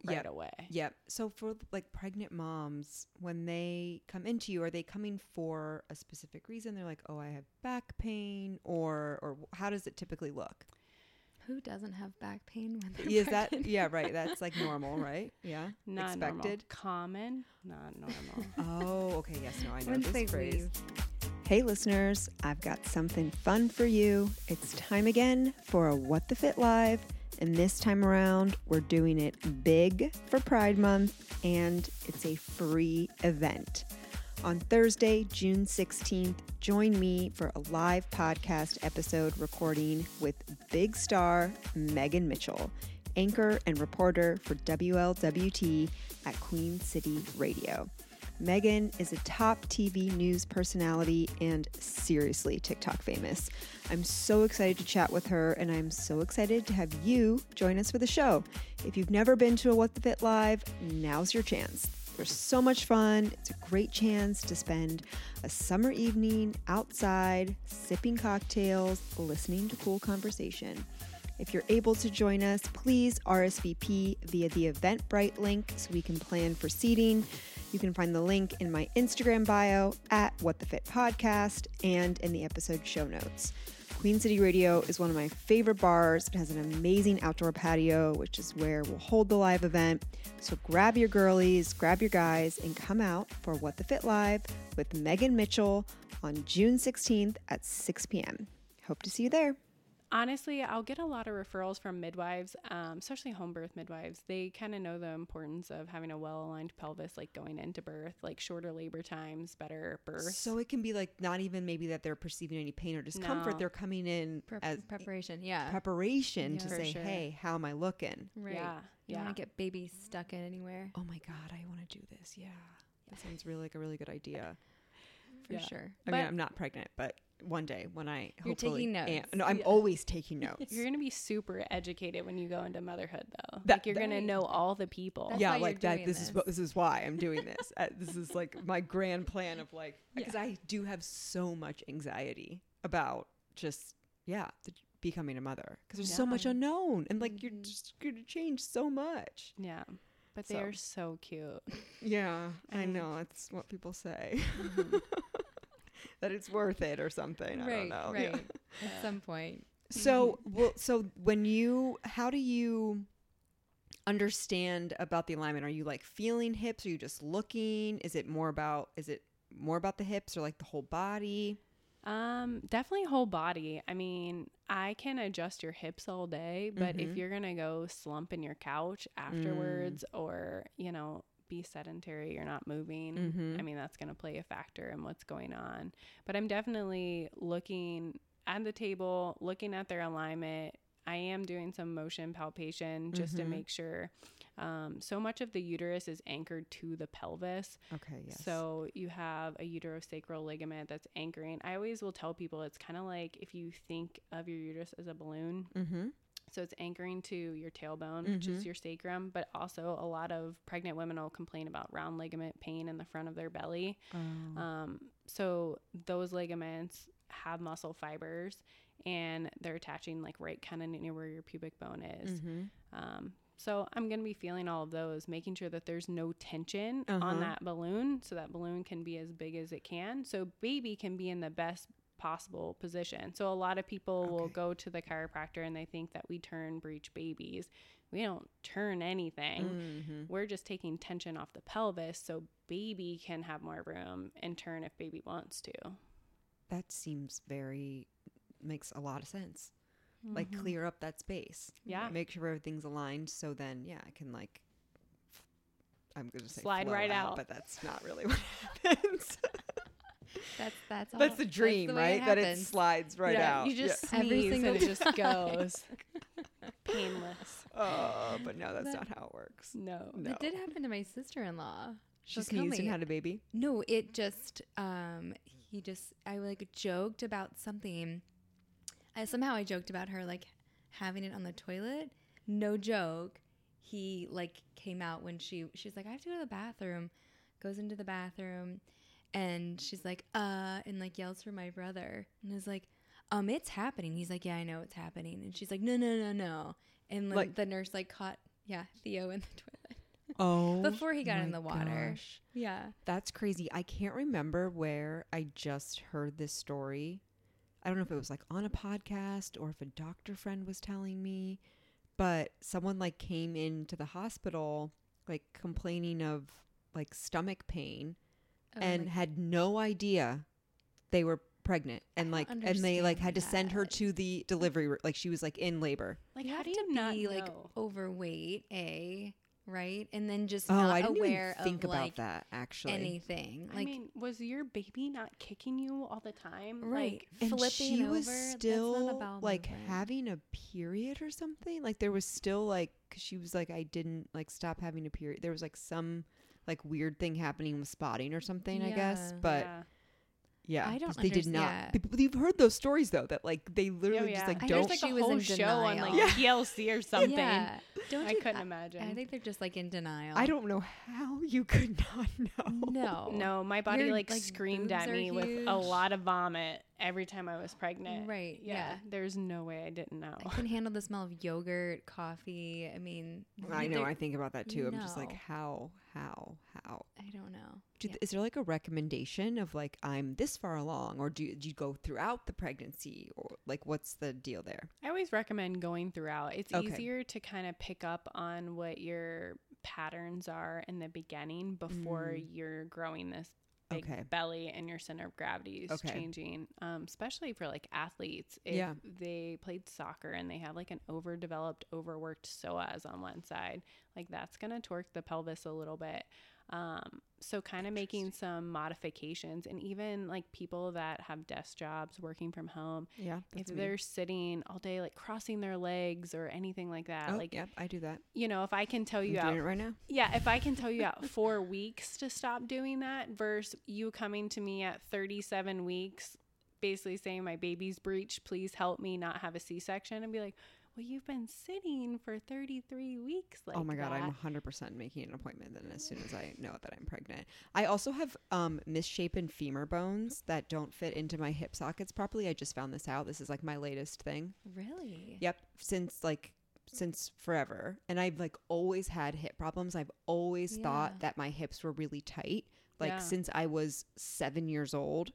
right Yep. away. Yep. So for like pregnant moms, when they come into you, are they coming for a specific reason? They're like, "Oh, I have back pain," or or how does it typically look? Who doesn't have back pain when they're Is that pregnant? yeah, right? [laughs] That's like normal, right? Yeah. Not Expected. normal. Common, not normal. [laughs] Oh, okay. Yes, no, I know Once this they phrase. leave. Hey, listeners, I've got something fun for you. It's time again for a What the Fit Live. And this time around, we're doing it big for Pride Month, and it's a free event. On Thursday, June 16th, join me for a live podcast episode recording with big star Megan Mitchell, anchor and reporter for WLWT at Queen City Radio. Megan is a top TV news personality and seriously TikTok famous. I'm so excited to chat with her, and I'm so excited to have you join us for the show. If you've never been to a What the Fit Live, now's your chance. There's so much fun. It's a great chance to spend a summer evening outside, sipping cocktails, listening to cool conversation. If you're able to join us, please RSVP via the Eventbrite link so we can plan for seating. You can find the link in my Instagram bio at What the Fit Podcast and in the episode show notes. Queen City Radio is one of my favorite bars. It has an amazing outdoor patio, which is where we'll hold the live event. So grab your girlies, grab your guys, and come out for What the Fit Live with Megan Mitchell on June 16th at 6 p.m. Hope to see you there. Honestly, I'll get a lot of referrals from midwives, um, especially home birth midwives. They kind of know the importance of having a well aligned pelvis, like going into birth, like shorter labor times, better birth. So it can be like not even maybe that they're perceiving any pain or discomfort. No. They're coming in Pre- as preparation. Yeah. preparation Yeah. to For say, sure. "Hey, how am I looking?" right. Yeah, You yeah. want to get baby stuck in anywhere Oh my god, I want to do this. Yeah, that sounds really like a really good idea. For Yeah. sure. I mean, I'm not pregnant, but one day when I You're hopefully taking am- notes. no, I'm Yeah. always taking notes. [laughs] You're gonna be super educated when you go into motherhood, though. That- like you're that- gonna know all the people. That's yeah, why you're like that. doing This is what this. this is why I'm [laughs] doing this. Uh, this is like my grand plan of like because I do have so much anxiety about just yeah the, becoming a mother because there's so much unknown and like you're Mhm. just going to change so much. Yeah, but So. they are so cute. [laughs] Yeah, I know it's what people say Mhm. [laughs] that it's worth it or something. I don't know. Right. [laughs] Yeah. At some point. So, well, so when you, how do you understand about the alignment? Are you like feeling hips? Are you just looking? Is it more about, is it more about the hips or like the whole body? Um, definitely whole body. I mean, I can adjust your hips all day, but if Mhm. you're gonna go slump in your couch afterwards, or you know, be sedentary, you're not moving. Mhm. I mean, that's gonna play a factor in what's going on. But I'm definitely looking at the table, looking at their alignment. I am doing some motion palpation just to Mhm. make sure. Um, so much of the uterus is anchored to the pelvis. Okay, yes. So you have a uterosacral ligament that's anchoring. I always will tell people it's kind of like if you think of your uterus as a balloon. mm-hmm. So it's anchoring to your tailbone, which Mhm. is your sacrum, but also a lot of pregnant women will complain about round ligament pain in the front of their belly. Oh. Um, so those ligaments have muscle fibers and they're attaching like right kind of near where your pubic bone is. mm-hmm. Um, so I'm going to be feeling all of those, making sure that there's no tension Uh-huh. on that balloon so that balloon can be as big as it can. So baby can be in the best possible position. So a lot of people will go to the chiropractor and they think that we turn breech babies. We don't turn anything. Mm-hmm. We're just taking tension off the pelvis so baby can have more room and turn if baby wants to. That seems very, makes a lot of sense. Like Mhm. clear up that space. Yeah. Make sure everything's aligned so then, yeah, I can like, f- I'm going to say Slide right out. But that's not really [laughs] what happens. That's that's all. That's the dream, the right? it that it slides right yeah, out. You just Yeah. Every sneeze single and it just goes. [laughs] Painless. Oh, but no, that's That- not how it works. No. No. That did happen to my sister-in-law. She So tell sneezed and had a baby. No, it just um he just I like joked about something. I somehow I joked about her like having it on the toilet. No joke. He like came out when she she's like I have to go to the bathroom. Goes into the bathroom and she's like uh and like yells for my brother and is like um it's happening. He's like yeah, I know it's happening. And she's like no no no no. And like, Like- the nurse like caught yeah, Theo in the [laughs] toilet. Oh, Before he got in the water. gosh. Yeah. That's crazy. I can't remember where I just heard this story. I don't know if it was like on a podcast or if a doctor friend was telling me, but someone like came into the hospital like complaining of like stomach pain Oh, and had no idea they were pregnant and like and they like had to send her to the delivery room like she was like in labor. Like, you how have do to you not be like overweight, a right, and then just Oh, not I didn't aware even think of about like that actually. anything. I mean, was your baby not kicking you all the time? right, and flipping she over. was that's not a still like movement. having a period or something like there was still like 'cause she was like i didn't like stop having a period there was like some like weird thing happening with spotting or something i guess but Yeah. yeah, I don't 'cause they did not yeah. people, you've heard those stories though that like they Oh, literally yeah. just like I don't There's like she a was whole in show on like denial. TLC or [laughs] something. Yeah, don't I you- couldn't I- imagine. I think they're just like in denial. i don't know how you could not know No, no, my body Your, like, like, screamed at are me with a lot of vomit every time I was pregnant. Right, Yeah. yeah. There's no way I didn't know. I can handle the smell of yogurt, coffee. I mean, i know i think about that too i'm just like how how how I don't know. do, Yeah. is there like a recommendation of like i'm this far along or do you, do you go throughout the pregnancy or like what's the deal there I always recommend going throughout. It's Okay. easier to kind of pick up on what your patterns are in the beginning before Mm. you're growing this big Okay. belly and your center of gravity is Okay. changing. Um, especially for like athletes, if Yeah. they played soccer and they have like an overdeveloped, overworked psoas on one side, like that's gonna torque the pelvis a little bit. Um, so kind of making some modifications, and even like people that have desk jobs, working from home, Yeah. if me. they're sitting all day, like crossing their legs or anything like that, oh, like yep, I do that. you know, if I can tell I'm you doing out right now. yeah, if I can tell you at [laughs] four weeks to stop doing that versus you coming to me at 37 weeks, basically saying my baby's breech, please help me not have a C section, and be like, well, you've been sitting for 33 weeks. Like oh my god, that. I'm 100% making an appointment then as soon as I know that I'm pregnant. I also have um misshapen femur bones that don't fit into my hip sockets properly. I just found this out. This is like my latest thing. Really? Yep, since like since forever. And I've like always had hip problems. I've always Yeah. thought that my hips were really tight like Yeah. since I was 7 years old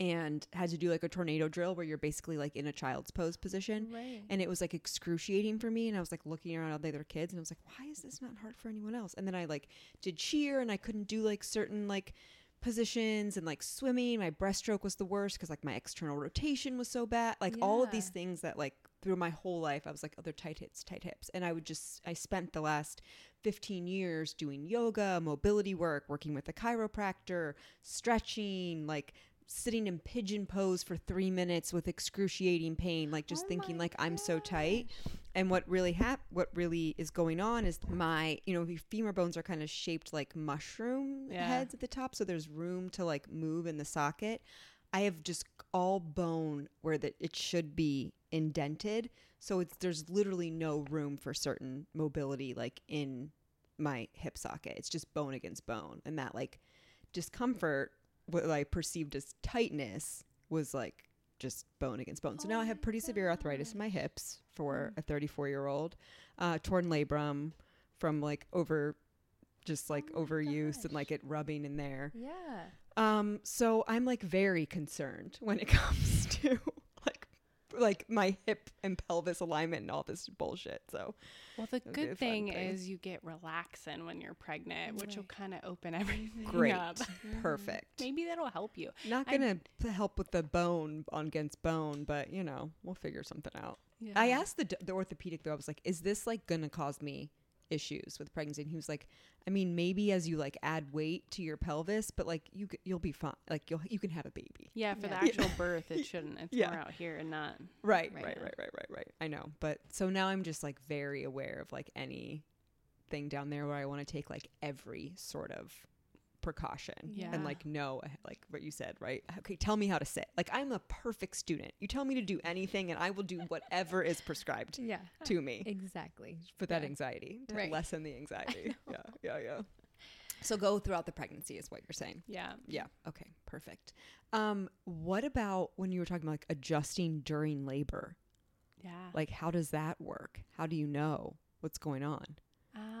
and had to do like a tornado drill where you're basically like in a child's pose position. Right. and it was like excruciating for me and i was like looking around at the other kids and i was like why is this not hard for anyone else? And then i like did cheer and i couldn't do like certain like positions and like swimming my breaststroke was the worst because like my external rotation was so bad like all of these things that like through my whole life i was like oh tight hips tight hips. And i would just i spent the last 15 years doing yoga mobility work working with a chiropractor stretching like sitting in pigeon pose for three minutes with excruciating pain like just Oh thinking like i'm so tight. and what really hap- what really is going on is my you know femur bones are kind of shaped like mushroom Yeah. heads at the top so there's room to like move in the socket. I have just all bone where that it should be indented so it's there's literally no room for certain mobility like in my hip socket. It's just bone against bone and that like discomfort what I perceived as tightness was like just bone against bone. So Oh now I have my pretty severe arthritis in my hips for Mm. a 34 year old, uh, torn labrum from like over, just like Oh overuse and like it rubbing in there. Yeah. Um, so I'm like very concerned when it [laughs] comes to like my hip and pelvis alignment and all this bullshit. So Well, the It'll be a good thing thing. is you get relaxin when you're pregnant, which will kind of open [laughs] everything up. great, up. [laughs] [laughs] perfect. Maybe that'll help you. Not gonna p- help with the bone on against bone, but you know we'll figure something out. Yeah. I asked the the orthopedic though. I was like, "Is this like gonna cause me issues with pregnancy?" And he was like, "I mean, maybe as you like add weight to your pelvis, but like you you'll be fine. Like you'll you can have a baby." Yeah, for Yeah. the actual [laughs] birth, it shouldn't. It's Yeah. more out here and not. Right, Right. right, right, right, right, right. I know, but so now I'm just like very aware of like any thing down there where I want to take like every sort of precaution Yeah. and like know like what you said right okay tell me how to sit like i'm a perfect student you tell me to do anything and i will do whatever is prescribed Yeah. to me Exactly. for that Yeah. anxiety to Right. lessen the anxiety [laughs] yeah yeah yeah [laughs] so go throughout the pregnancy is what you're saying Yeah. yeah okay perfect um what about when you were talking about like adjusting during labor Yeah. like how does that work how do you know what's going on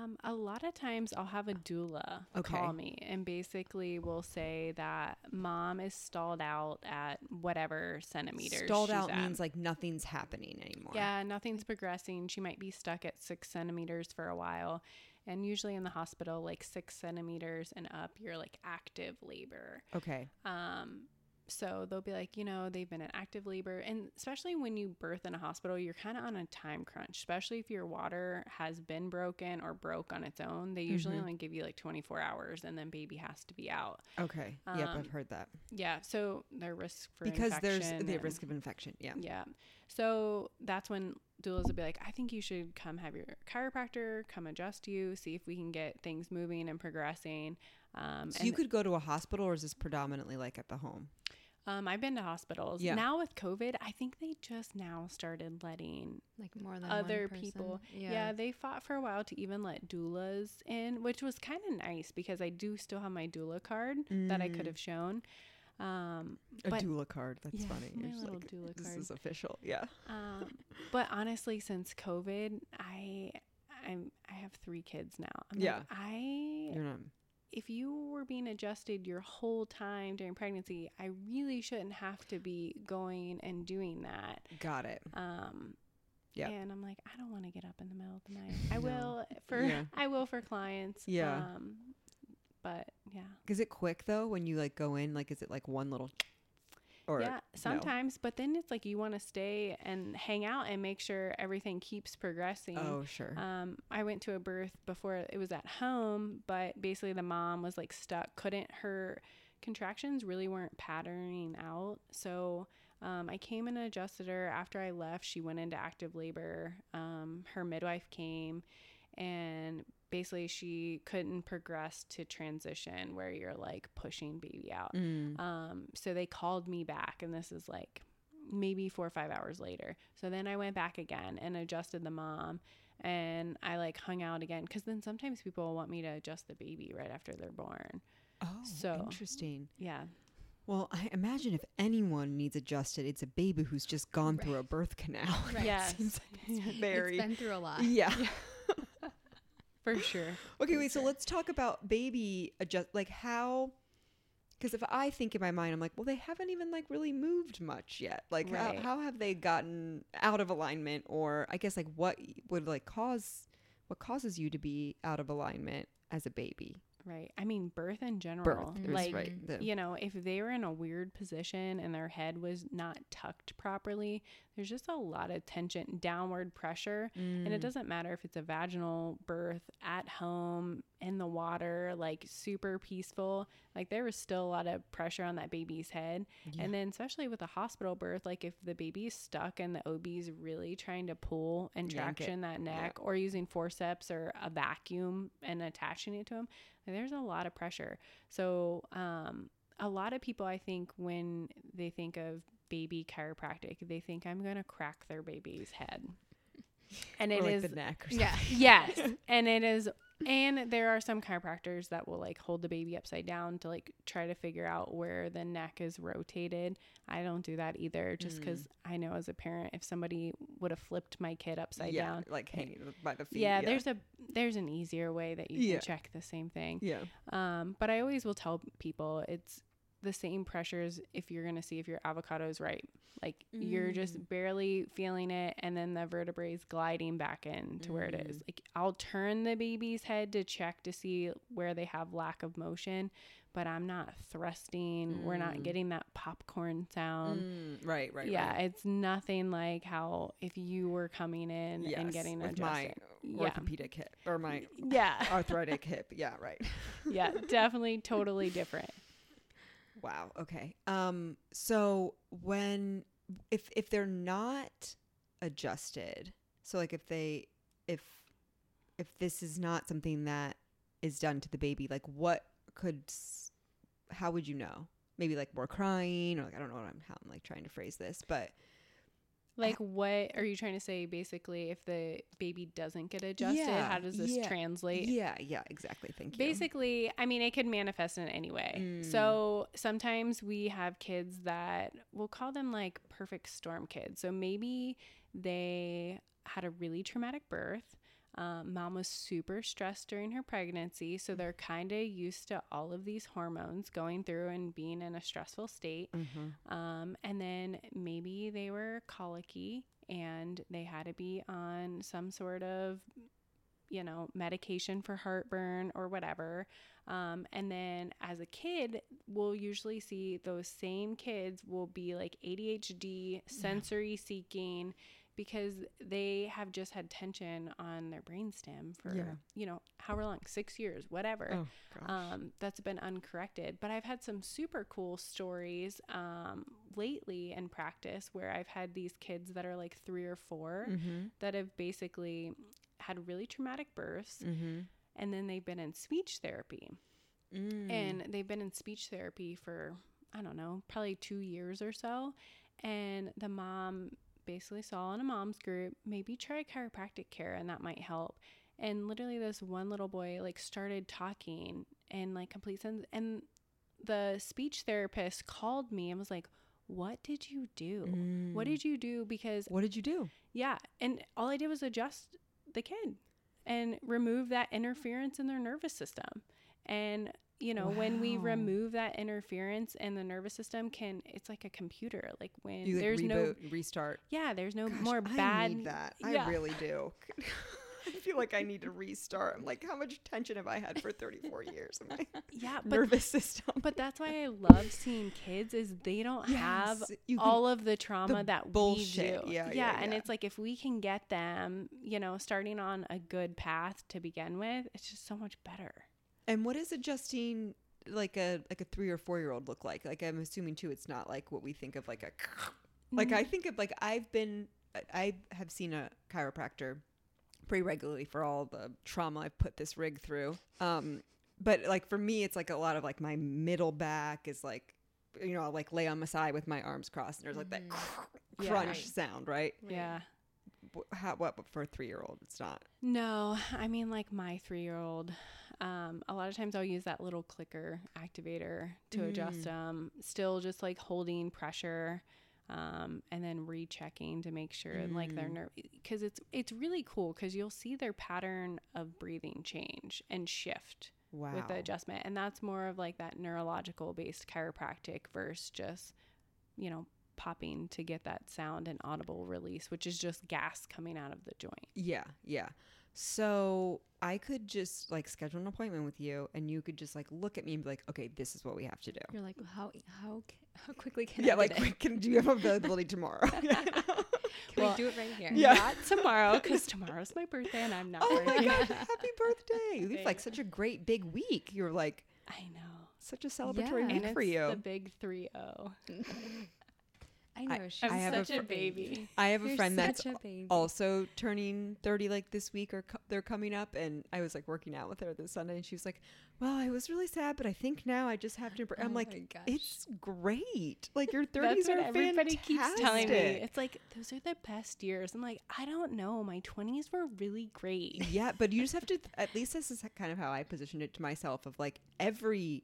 Um, a lot of times I'll have a doula Okay. call me and basically will say that mom is stalled out at whatever centimeters. stalled out at. means like nothing's happening anymore Yeah, nothing's progressing. She might be stuck at six centimeters for a while. And usually in the hospital, like six centimeters and up, you're like active labor. okay Um, so they'll be like, you know, they've been in active labor. And especially when you birth in a hospital, you're kind of on a time crunch, especially if your water has been broken or broke on its own. They usually Mhm. only give you like 24 hours and then baby has to be out. okay yep Um, i've heard that Yeah. So their risk for because there's the and- risk of infection yeah yeah. So that's when doulas will be like, I think you should come have your chiropractor come adjust you, see if we can get things moving and progressing. Um, so and you could go to a hospital or is this predominantly like at the home um, I've been to hospitals. Yeah. Now with COVID, I think they just now started letting Like more than other one people. Yeah. Yeah. they fought for a while to even let doulas in, which was kind of nice because I do still have my doula card that I could Mm. have shown. Um, a but doula card that's Yeah, funny my You're little like, doula this card. is official yeah Um, but honestly, since COVID, I I'm I have three kids now. I'm like, Yeah. I you're not if you were being adjusted your whole time during pregnancy, I really shouldn't have to be going and doing that. got it Um, Yeah. And I'm like, I don't want to get up in the middle of the night. [laughs] I No. will for Yeah. I will for clients. Yeah. Um, but yeah. Is it quick though when you like go in? Like, is it like one little? Or yeah, no? sometimes, but then it's like you want to stay and hang out and make sure everything keeps progressing. Oh, sure. Um, I went to a birth before it was at home, but basically the mom was like stuck, couldn't her contractions really weren't patterning out. So um, I came and adjusted her. After I left, she went into active labor. Um, her midwife came and basically she couldn't progress to transition where you're like pushing baby out. Mm. Um, so they called me back, and this is like maybe four or five hours later. So then I went back again and adjusted the mom, and I like hung out again because then sometimes people want me to adjust the baby right after they're born. Oh, so- interesting. Yeah, Well, I imagine if anyone needs adjusted, it's a baby who's just gone through a birth canal. [laughs] Right. Yes. Seems like [laughs] it's very. It's been through a lot. yeah. [laughs] for sure. Okay, wait. So let's talk about baby adjust. Like how, because if I think in my mind, I'm like, well, they haven't even like really moved much yet. Like Right. how, how have they gotten out of alignment, or I guess like what would like cause what causes you to be out of alignment as a baby? Right. I mean, birth in general. Birth, like, right. You know, if they were in a weird position and their head was not tucked properly, there's just a lot of tension, downward pressure. And Mm. it doesn't matter if it's a vaginal birth at home, in the water, like super peaceful. Like there was still a lot of pressure on that baby's head. Yeah. And then, especially with a hospital birth, like if the baby's stuck and the OB's really trying to pull and traction that neck or using forceps or a vacuum and attaching it to them, there's a lot of pressure. So, um, a lot of people, I think, when they think of baby chiropractic, they think I'm going to crack their baby's head. And it like is the neck. Or Yeah. yes and it is and there are some chiropractors that will like hold the baby upside down to like try to figure out where the neck is rotated i don't do that either just Mm. because i know as a parent if somebody would have flipped my kid upside yeah, down like hanging by the feet. yeah, there's a there's an easier way that you Yeah. can check the same thing yeah. um but i always will tell people it's the same pressures if you're going to see if your avocado is right like you're Mm. just barely feeling it and then the vertebrae is gliding back in to where it is Mm. like i'll turn the baby's head to check to see where they have lack of motion but i'm not thrusting we're not Mm. getting that popcorn sound Mm, right, right. yeah right. it's nothing like how if you were coming in and getting with my yeah orthopedic hip or my yeah [laughs] arthritic hip. Yeah, right. yeah definitely totally different Wow. Okay. Um. So when if if they're not adjusted, so like if they if if this is not something that is done to the baby, like what could how would you know? Maybe like more crying or like I don't know what I'm how I'm like trying to phrase this, but Like, what are you trying to say? Basically, if the baby doesn't get adjusted, Yeah, how does this yeah, translate? yeah, yeah, exactly. Thank you. Basically, I mean, it could manifest in any way. Mm. So sometimes we have kids that we'll call them like perfect storm kids. So maybe they had a really traumatic birth. Um, mom was super stressed during her pregnancy. So they're kind of used to all of these hormones going through and being in a stressful state. Mhm. Um, and then maybe they were colicky and they had to be on some sort of, you know, medication for heartburn or whatever. Um, and then as a kid, we'll usually see those same kids will be like ADHD, sensory seeking, because they have just had tension on their brainstem for, Yeah. you know, however long, six years, whatever Oh um, that's been uncorrected. But I've had some super cool stories um, lately in practice where I've had these kids that are like three or 4 mhm. that have basically had really traumatic births Mhm. and then they've been in speech therapy. Mm. And they've been in speech therapy for, I don't know, probably two years or so. And the mom basically saw in a mom's group, maybe try chiropractic care and that might help. And literally, this one little boy like started talking and like complete sense. And the speech therapist called me and was like, What did you do? What Mm. did you do? Because what did you do? yeah. And all I did was adjust the kid and remove that interference in their nervous system. And, you know, when we remove that interference and the nervous system can it's like a computer. Like when You like there's no restart. yeah, there's no Gosh, more I bad need that. yeah. I really do. [laughs] I feel like I need to restart. I'm like, how much tension have I had for 34 years in [laughs] my yeah, but nervous system? but that's why I love seeing kids is they don't have Yes, can- all of the trauma that bullshit. we do. Yeah, yeah, and yeah. it's like if we can get them, you know, starting on a good path to begin with, it's just so much better. And what is adjusting like a like a three or four year old look like? Like I'm assuming too, it's not like what we think of like a like I think of like I've been I- I have seen a chiropractor pretty regularly for all the trauma I've put this rig through. Um, but like for me, it's like a lot of like my middle back is like you know I'll like lay on my side with my arms crossed and there's like that Yeah. crunch Right. sound, right? Yeah. How, what for a three year old? It's not. No, I mean like my three year old. Um, a lot of times I'll use that little clicker activator to adjust Mm. them. Still just like holding pressure, um, and then rechecking to make sure like they're Mm. nerve because it's it's really cool because you'll see their pattern of breathing change and shift Wow. with the adjustment, and that's more of like that neurological based chiropractic versus just you know popping to get that sound and audible release, which is just gas coming out of the joint. Yeah, yeah. So I could just like schedule an appointment with you, and you could just like look at me and be like, "Okay, this is what we have to do." You're like, how how how quickly can yeah, I like, get it? can do you have availability tomorrow? [laughs] Can [laughs] Well, we do it right here? Yeah. Not tomorrow, because [laughs] tomorrow's my birthday and I'm not oh my working. god, happy birthday! You have like such a great big week. You're like I know. such a celebratory Yeah. week and for you. the big three zero. Oh. I know. she's I'm I have a such a fr- baby. I have a You're friend that's a also turning 30 like this week or co- they're coming up and i was like working out with her this sunday and she was like well i was really sad but i think now i just have to embr-" Oh i'm my like it's great like your 30s That's what are everybody keeps telling me. It's like those are the best years. I'm like, I don't know. My 20s were really great. yeah but you just have to at least this is kind of how i positioned it to myself of like every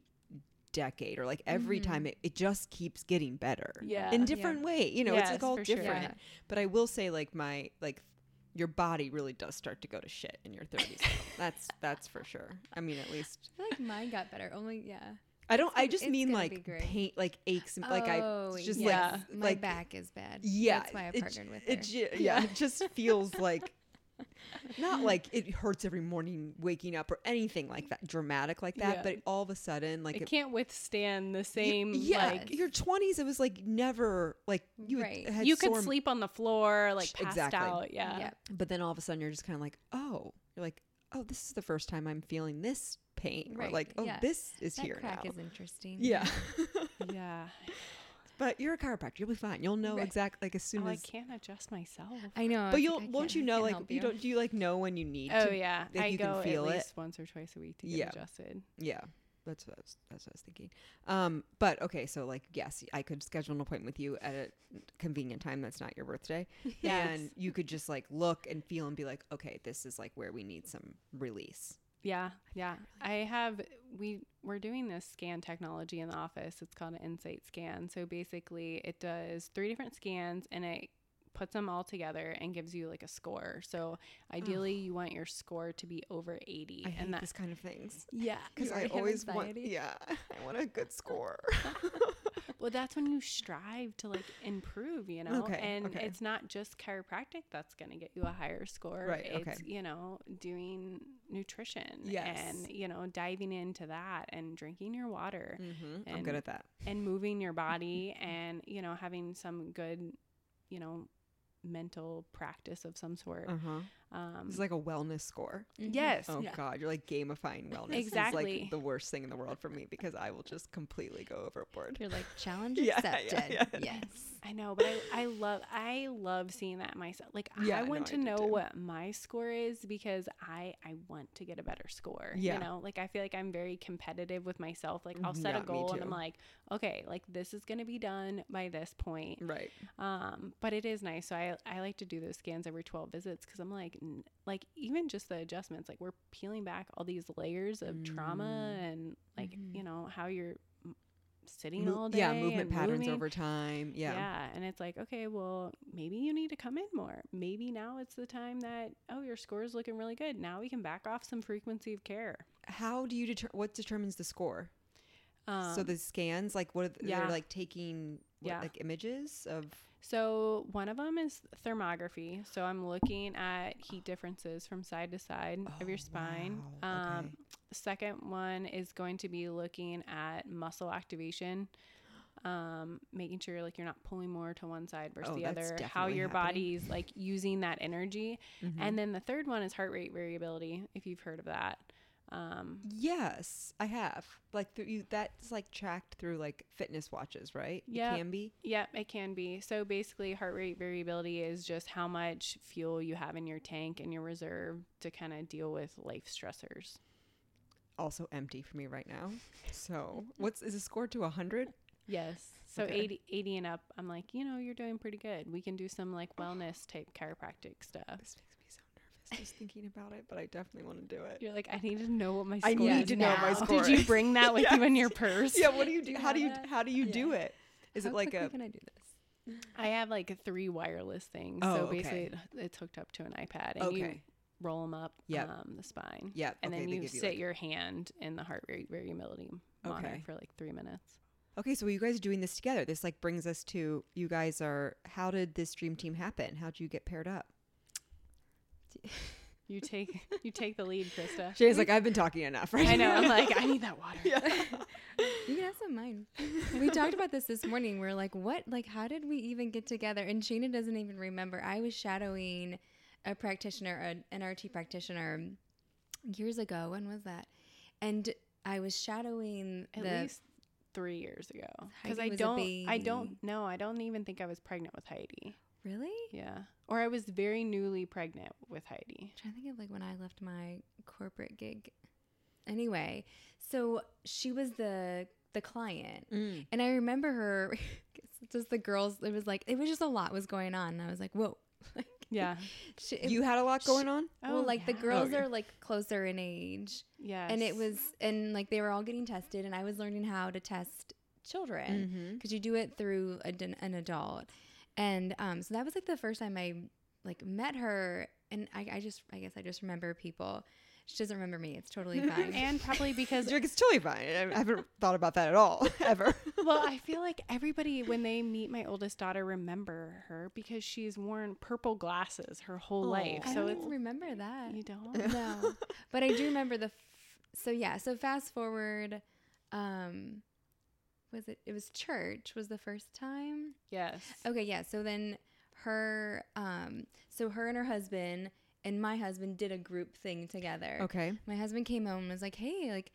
decade or like every time mm-hmm. it, it just keeps getting better Yeah. in Yeah. different way you know it's like all sure. different Yeah. but i will say like my like your body really does start to go to shit in your 30s [laughs] that's that's for sure i mean at least I feel like mine got better. Oh Only yeah. I don't. I just mean like great. pain, like aches, and like I Oh, just yeah. like My like back is bad. yeah. That's why I partnered j- with her. it. [laughs] yeah, it just feels like [laughs] not like it hurts every morning waking up or anything like that dramatic like that. Yeah. But all of a sudden, like it it- can't withstand the y- same. yeah, like your twenties, it was like never like you Right. had you could sore- sleep on the floor, like passed Exactly. out. Yeah. Yeah. but then all of a sudden you're just kind of like, oh, you're like, oh, this is the first time I'm feeling this pain, or Right, like, oh, yeah. this is That here crack now. is interesting. yeah. [laughs] [laughs] Yeah. But you're a chiropractor. You'll be fine. You'll know Right. exactly like as soon Oh, I can't adjust myself. I know. But was you'll I won't you know like help you don't do you like know when you need Oh to yeah, like, I you can go feel at it. least once or twice a week to get Yeah. adjusted. yeah that's what I was, that's what I was thinking um but okay so like yes I could schedule an appointment with you at a convenient time that's not your birthday [laughs] Yes. and you could just like look and feel and be like okay this is like where we need some release Yeah, yeah. I have we we're doing this scan technology in the office. It's called an Insight scan. So basically, it does three different scans and it puts them all together and gives you like a score. So ideally, you want your score to be over 80 I hate and that this kind of things yeah. [laughs] because I always want yeah [laughs] I want a good score [laughs] Well, that's when you strive to like improve, you know? Okay, And okay. it's not just chiropractic that's going to get you a higher score. Right, okay. It's, you know, doing nutrition Yes. and, you know, diving into that and drinking your water mm-hmm. I'm good at that and moving your [laughs] body and, you know, having some good, you know, mental practice of some sort. uh-huh Um, it's like a wellness score Mhm. yes. Oh Yeah. God, you're like gamifying wellness. Exactly. It's like the worst thing in the world for me because I will just completely go overboard. You're like challenge [laughs] Yeah, yeah, accepted. yeah. Yes. I know, but I, I love I love seeing that myself. Like Yeah, I want I to do know too. what my score is because I I want to get a better score. Yeah. You know, like I feel like I'm very competitive with myself. Like I'll set Yeah, a goal and I'm like, okay, like this is gonna be done by this point. Right. Um, but it is nice. So I I like to do those scans every 12 visits because I'm like n- like even just the adjustments. Like we're peeling back all these layers of trauma and like Mhm. you know how you're sitting Mo- all day. yeah, movement patterns moving. over time. Yeah. Yeah. And it's like, okay, well, maybe you need to come in more. Maybe now it's the time that, oh, your score is looking really good. Now we can back off some frequency of care. How do you deter what determines the score? Um, so the scans, like what? Are yeah. They're like taking what, Yeah. like images of. So one of them is thermography. So I'm looking at heat differences from side to side of your Oh, spine. wow. Um, Okay. the second one is going to be looking at muscle activation. Um, making sure like you're not pulling more to one side versus Oh, the other, how your happening. body's like using that energy. Mhm. And then the third one is heart rate variability, if you've heard of that. Um, Yes, I have. Like through you, that's like tracked through like fitness watches, right? Yeah. it can be. Yeah, it can be. So basically, heart rate variability is just how much fuel you have in your tank and your reserve to kind of deal with life stressors. Also empty for me right now. So what's is a score to hundred? Yes. So Okay. 80, 80 and up, I'm like, you know, you're doing pretty good. We can do some like wellness type chiropractic stuff. Just thinking about it, but I definitely want to do it. You're like, I need to know what my I need is to know my now. [laughs] score Did you bring that with [laughs] you in your purse? Yeah, what do you do? Do How do you how do you Yeah. do it? Is How it like quickly a can I do this? I have like three wireless things. Oh, so okay. basically, it- it's hooked up to an iPad, and you roll them up Yep. um, the spine. Yeah, and okay, then they you sit like- your hand in the heart rate variability monitor Okay. for like three minutes. Okay, so you guys are doing this together. This like brings us to you guys are. How did this dream team happen? How did you get paired up? [laughs] You take you take the lead, Krista. Shay's like, I've been talking enough, right? I know. I'm like, I need that water. [laughs] yeah. You can have some of mine. we talked about this this morning. We're like, what? Like, how did we even get together? And Shayna doesn't even remember. I was shadowing a practitioner, an, an RT practitioner, years ago. When was that? And I was shadowing At the. least three years ago. Because I don't, I don't know. I don't even think I was pregnant with Heidi. Really? Yeah, or I was very newly pregnant with Heidi. trying to think of like when I left my corporate gig. Anyway, so she was the the client, Mm. and I remember her. [laughs] just the girls. It was like it was just a lot was going on, and I was like, whoa. [laughs] Like, Yeah. [laughs] she, You had a lot going on. well, like the yeah. girls Okay. are like closer in age, Yeah. and it was and like they were all getting tested, and I was learning how to test children Mm-hmm. because you do it through a, an an adult, and um, so that was like the first time I like met her, and I, I just I guess I just remember people. She doesn't remember me. It's totally [laughs] fine. and probably because It's totally fine. I haven't thought about that at all [laughs] ever. [laughs] well, I feel like everybody when they meet my oldest daughter remember her because she's worn purple glasses her whole life. I So don't it's even remember that. you don't. No, but I do remember the. F- so yeah, so fast forward. Um, was it? It was church. Was the first time. Yes. Okay, yeah. So then her, um, so her and her husband and my husband did a group thing together. okay. My husband came home and was like, "Hey, like,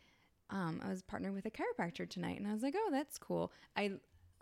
um, I was partnered with a chiropractor tonight," and I was like, "Oh, that's cool." I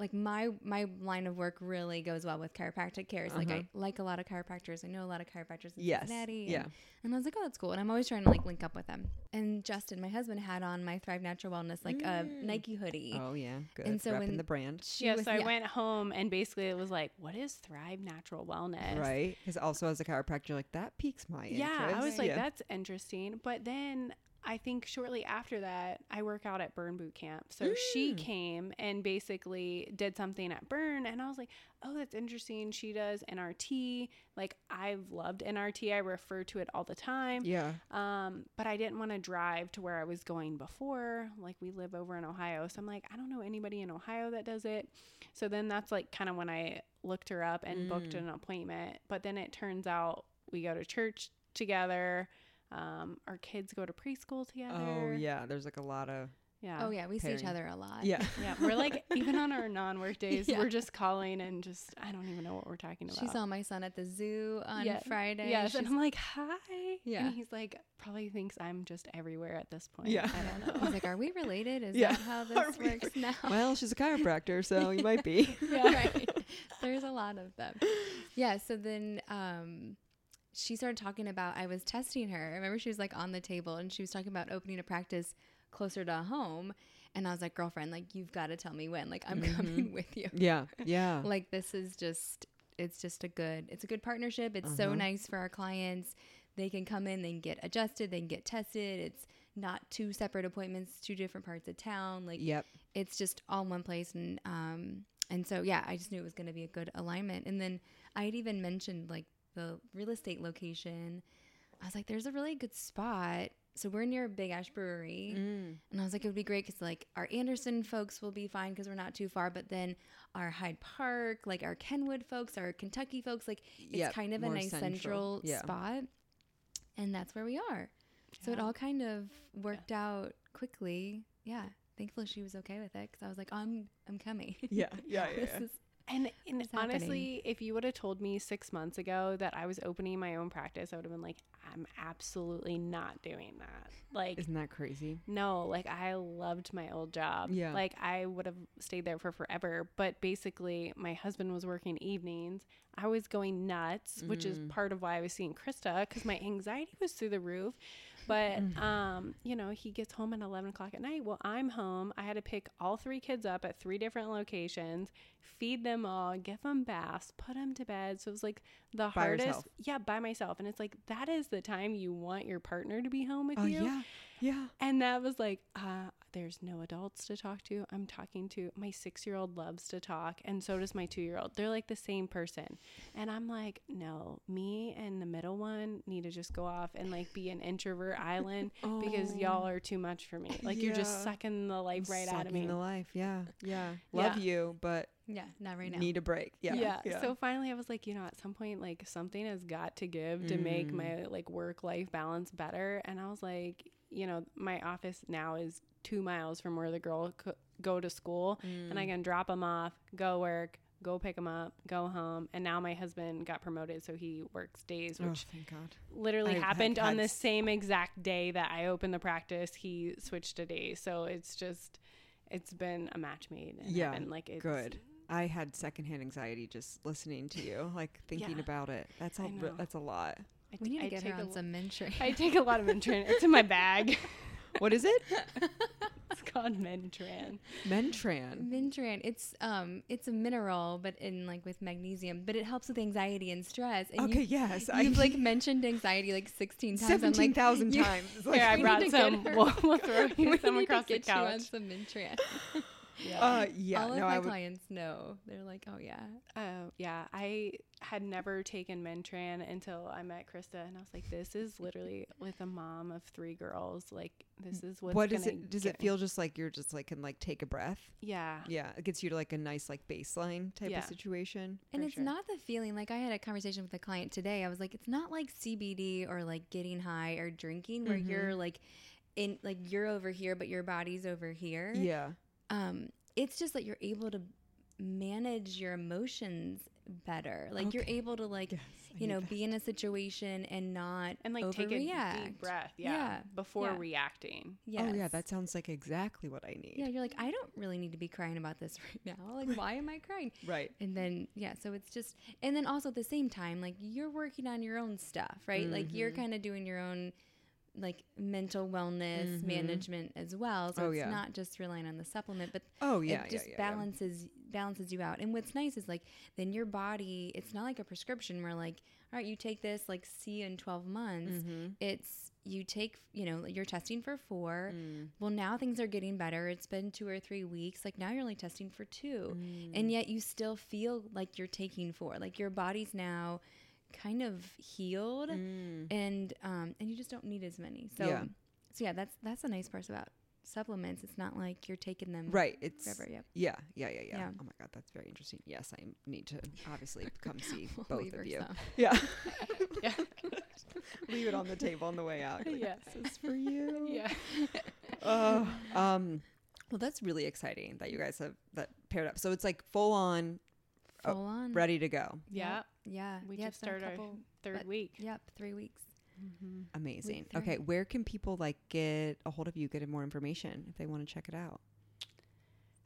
like my my line of work really goes well with chiropractic care. It's Like Uh-huh. I like a lot of chiropractors. I know a lot of chiropractors in Yes. Cincinnati. Yeah. And, and I was like, "Oh, that's cool." And I'm always trying to like link up with them. And Justin, my husband, had on my Thrive Natural Wellness like a Mm. Nike hoodie. Oh yeah. Good. And so Repping when- the brand. She yeah, was- so I went home and basically it was like, what is Thrive Natural Wellness? Right. Because also as a chiropractor, like that piques my interest. Yeah, I was like, Yeah. that's interesting. But then I think shortly after that, I work out at Burn Boot Camp. So she Mm. came and basically did something at Burn, and I was like, oh, that's interesting. She does NRT. Like, I've loved NRT. I refer to it all the time. Yeah. Um, but I didn't want to drive to where I was going before. Like we live over in Ohio. So I'm like, I don't know anybody in Ohio that does it. So then that's like kind of when I looked her up and booked Mm. an appointment. But then it turns out we go to church together. Um, our kids go to preschool together. Oh yeah. There's like a lot of Yeah. Oh yeah, we see each other a lot. yeah. [laughs] Yeah. We're like, even on our non work [laughs] days, Yeah. we're just calling and just, I don't even know what we're talking about. She saw my son at the zoo on Yeah. Friday. Yes. And I'm like, hi. Yeah. And he's like, probably thinks I'm just everywhere at this point. Yeah. I don't [laughs] know. I was like, "Are we related? Is Yeah. that how Are this we works now?" well, she's a chiropractor, so you might be. yeah, right. There's a lot of them. Yeah. So then, um, she started talking about. I was testing her. I remember she was like on the table and she was talking about opening a practice closer to home. And I was like, "Girlfriend, like you've got to tell me when. Like I'm Mhm. coming [laughs] with you. Yeah. Yeah. [laughs] Like this is just." It's just a good. It's a good partnership. It's so Uh-huh. nice for our clients. They can come in, they can get adjusted, they can get tested. It's not two separate appointments, two different parts of town. Like Yep. it's just all in one place and um and so yeah i just knew it was going to be a good alignment and then i had even mentioned like the real estate location i was like there's a really good spot so we're near Big Ash Brewery, Mm. and I was like, it would be great because like our Anderson folks will be fine because we're not too far, but then our Hyde Park, like our Kenwood folks, our Kentucky folks, like it's Yep, kind of a nice central. central, Yeah. spot, and that's where we are. So it all kind of worked out quickly. Yeah. Thankfully, she was okay with it because I was like, I'm, I'm coming. Yeah, yeah, [laughs] yeah, this yeah. is And, and It's happening. honestly, if you would have told me six months ago that I was opening my own practice, I would have been like, I'm absolutely not doing that. Like, Isn't that crazy? no, like I loved my old job. Yeah. Like I would have stayed there for forever. But basically, my husband was working evenings. I was going nuts, which is Mm. part of why I was seeing Krista because my anxiety was through the roof. But Mm. um, you know, he gets home at eleven o'clock at night. Well, I'm home. I had to pick all three kids up at three different locations, feed them all, give them baths, put them to bed. So it was like the By hardest. yourself. Yeah, by myself. And it's like that is the time you want your partner to be home with Oh you. yeah, yeah. And that was like, uh, there's no adults to talk to. I'm talking to my six year old loves to talk, and so does my two year old. They're like the same person. And I'm like, no, me and the middle one need to just go off and like be an introvert island [laughs] because Oh. y'all are too much for me. Like you're just sucking the life right out of me. Sucking the life. Yeah, yeah. Love Yeah. you, but yeah, not right now. need a break. Yeah, yeah. So finally I was like, you know, at some point like something has got to give to make Mm. my like work life balance better. And I was like, you know, my office now is 2 miles from where the girl co- go to school and I Mm. can drop them off, go work, go pick them up, go home. And now my husband got promoted so he works days, oh, which thank God. literally I've happened had on the same exact day that I opened the practice. He switched a day, So it's just it's been a match made in Yeah, heaven. Like it's Good. I had secondhand anxiety just listening to you, like thinking Yeah. about it. That's I a re- know. that's a lot. I we t- need to I get take her a on l- some Mintran. I take a lot of Mintran. It's in my bag. [laughs] What is it? [laughs] It's called Mintran. Mentran. Mintran, it's um, it's a mineral, but in like with magnesium, but it helps with anxiety and stress. And Okay, you, yes. you've like [laughs] mentioned anxiety like sixteen times. I'm seventeen like, times. It's [laughs] Here, I brought need to get some. We'll, we'll throw we you some need across to the get you on couch. some Mintran. Uh, yeah. All of no, my I would. clients know. They're like, oh yeah. Oh yeah, I had never taken Mintran until I met Krista, and I was like, "This is literally with a mom of three girls. Like, this is what's What is it? Does get it me." feel just like you're just like can like take a breath? Yeah, Yeah, it gets you to like a nice like baseline type Yeah. of situation. And it's sure. not the feeling like I had a conversation with a client today. I was like, it's not like CBD or like getting high or drinking where Mhm. you're like in like you're over here but your body's over here. Yeah. Um it's just that you're able to manage your emotions better. Like you're able to like Yes. You know that. be in a situation and not and like take a deep breath. Yeah, Yeah, before yeah. reacting. Yes. Oh yeah, that sounds like exactly what I need. yeah, you're like, I don't really need to be crying about this [laughs] right now. Like, why am I crying? Right. And then yeah, so it's just and then also at the same time, like you're working on your own stuff, right? Like you're Mhm. kind of doing your own like mental wellness Mhm. management as well. So Oh, it's yeah. not just relying on the supplement, but Oh yeah, it just yeah, yeah, balances balances you out. And what's nice is like then your body, it's not like a prescription where like, all right, you take this, like see you in twelve months. Mm-hmm. It's you take, you know, you're testing for four. Mm. Well, now things are getting better. It's been two or three weeks. Like now you're only testing for two Mm. and yet you still feel like you're taking four like your body's now kind of healed Mm. and um and you just don't need as many so Yeah. so yeah that's that's the nice part about supplements it's not like you're taking them Right. It's forever yep yeah, yeah, yeah, yeah, Yeah. Oh my god, that's very interesting. Yes, I need to obviously [laughs] come see We'll both of you. some. [laughs] Yeah. [laughs] Yeah. Leave it on the table on the way out. Like. This is for you. Yeah. Oh, um, well, that's really exciting that you guys have that paired up. So it's like full on, Oh, on ready to go. Yeah. yeah We yeah, just it's started our third but- week. yep three weeks mm-hmm. Amazing. three. Okay, where can people like get a hold of you, get more information if they want to check it out?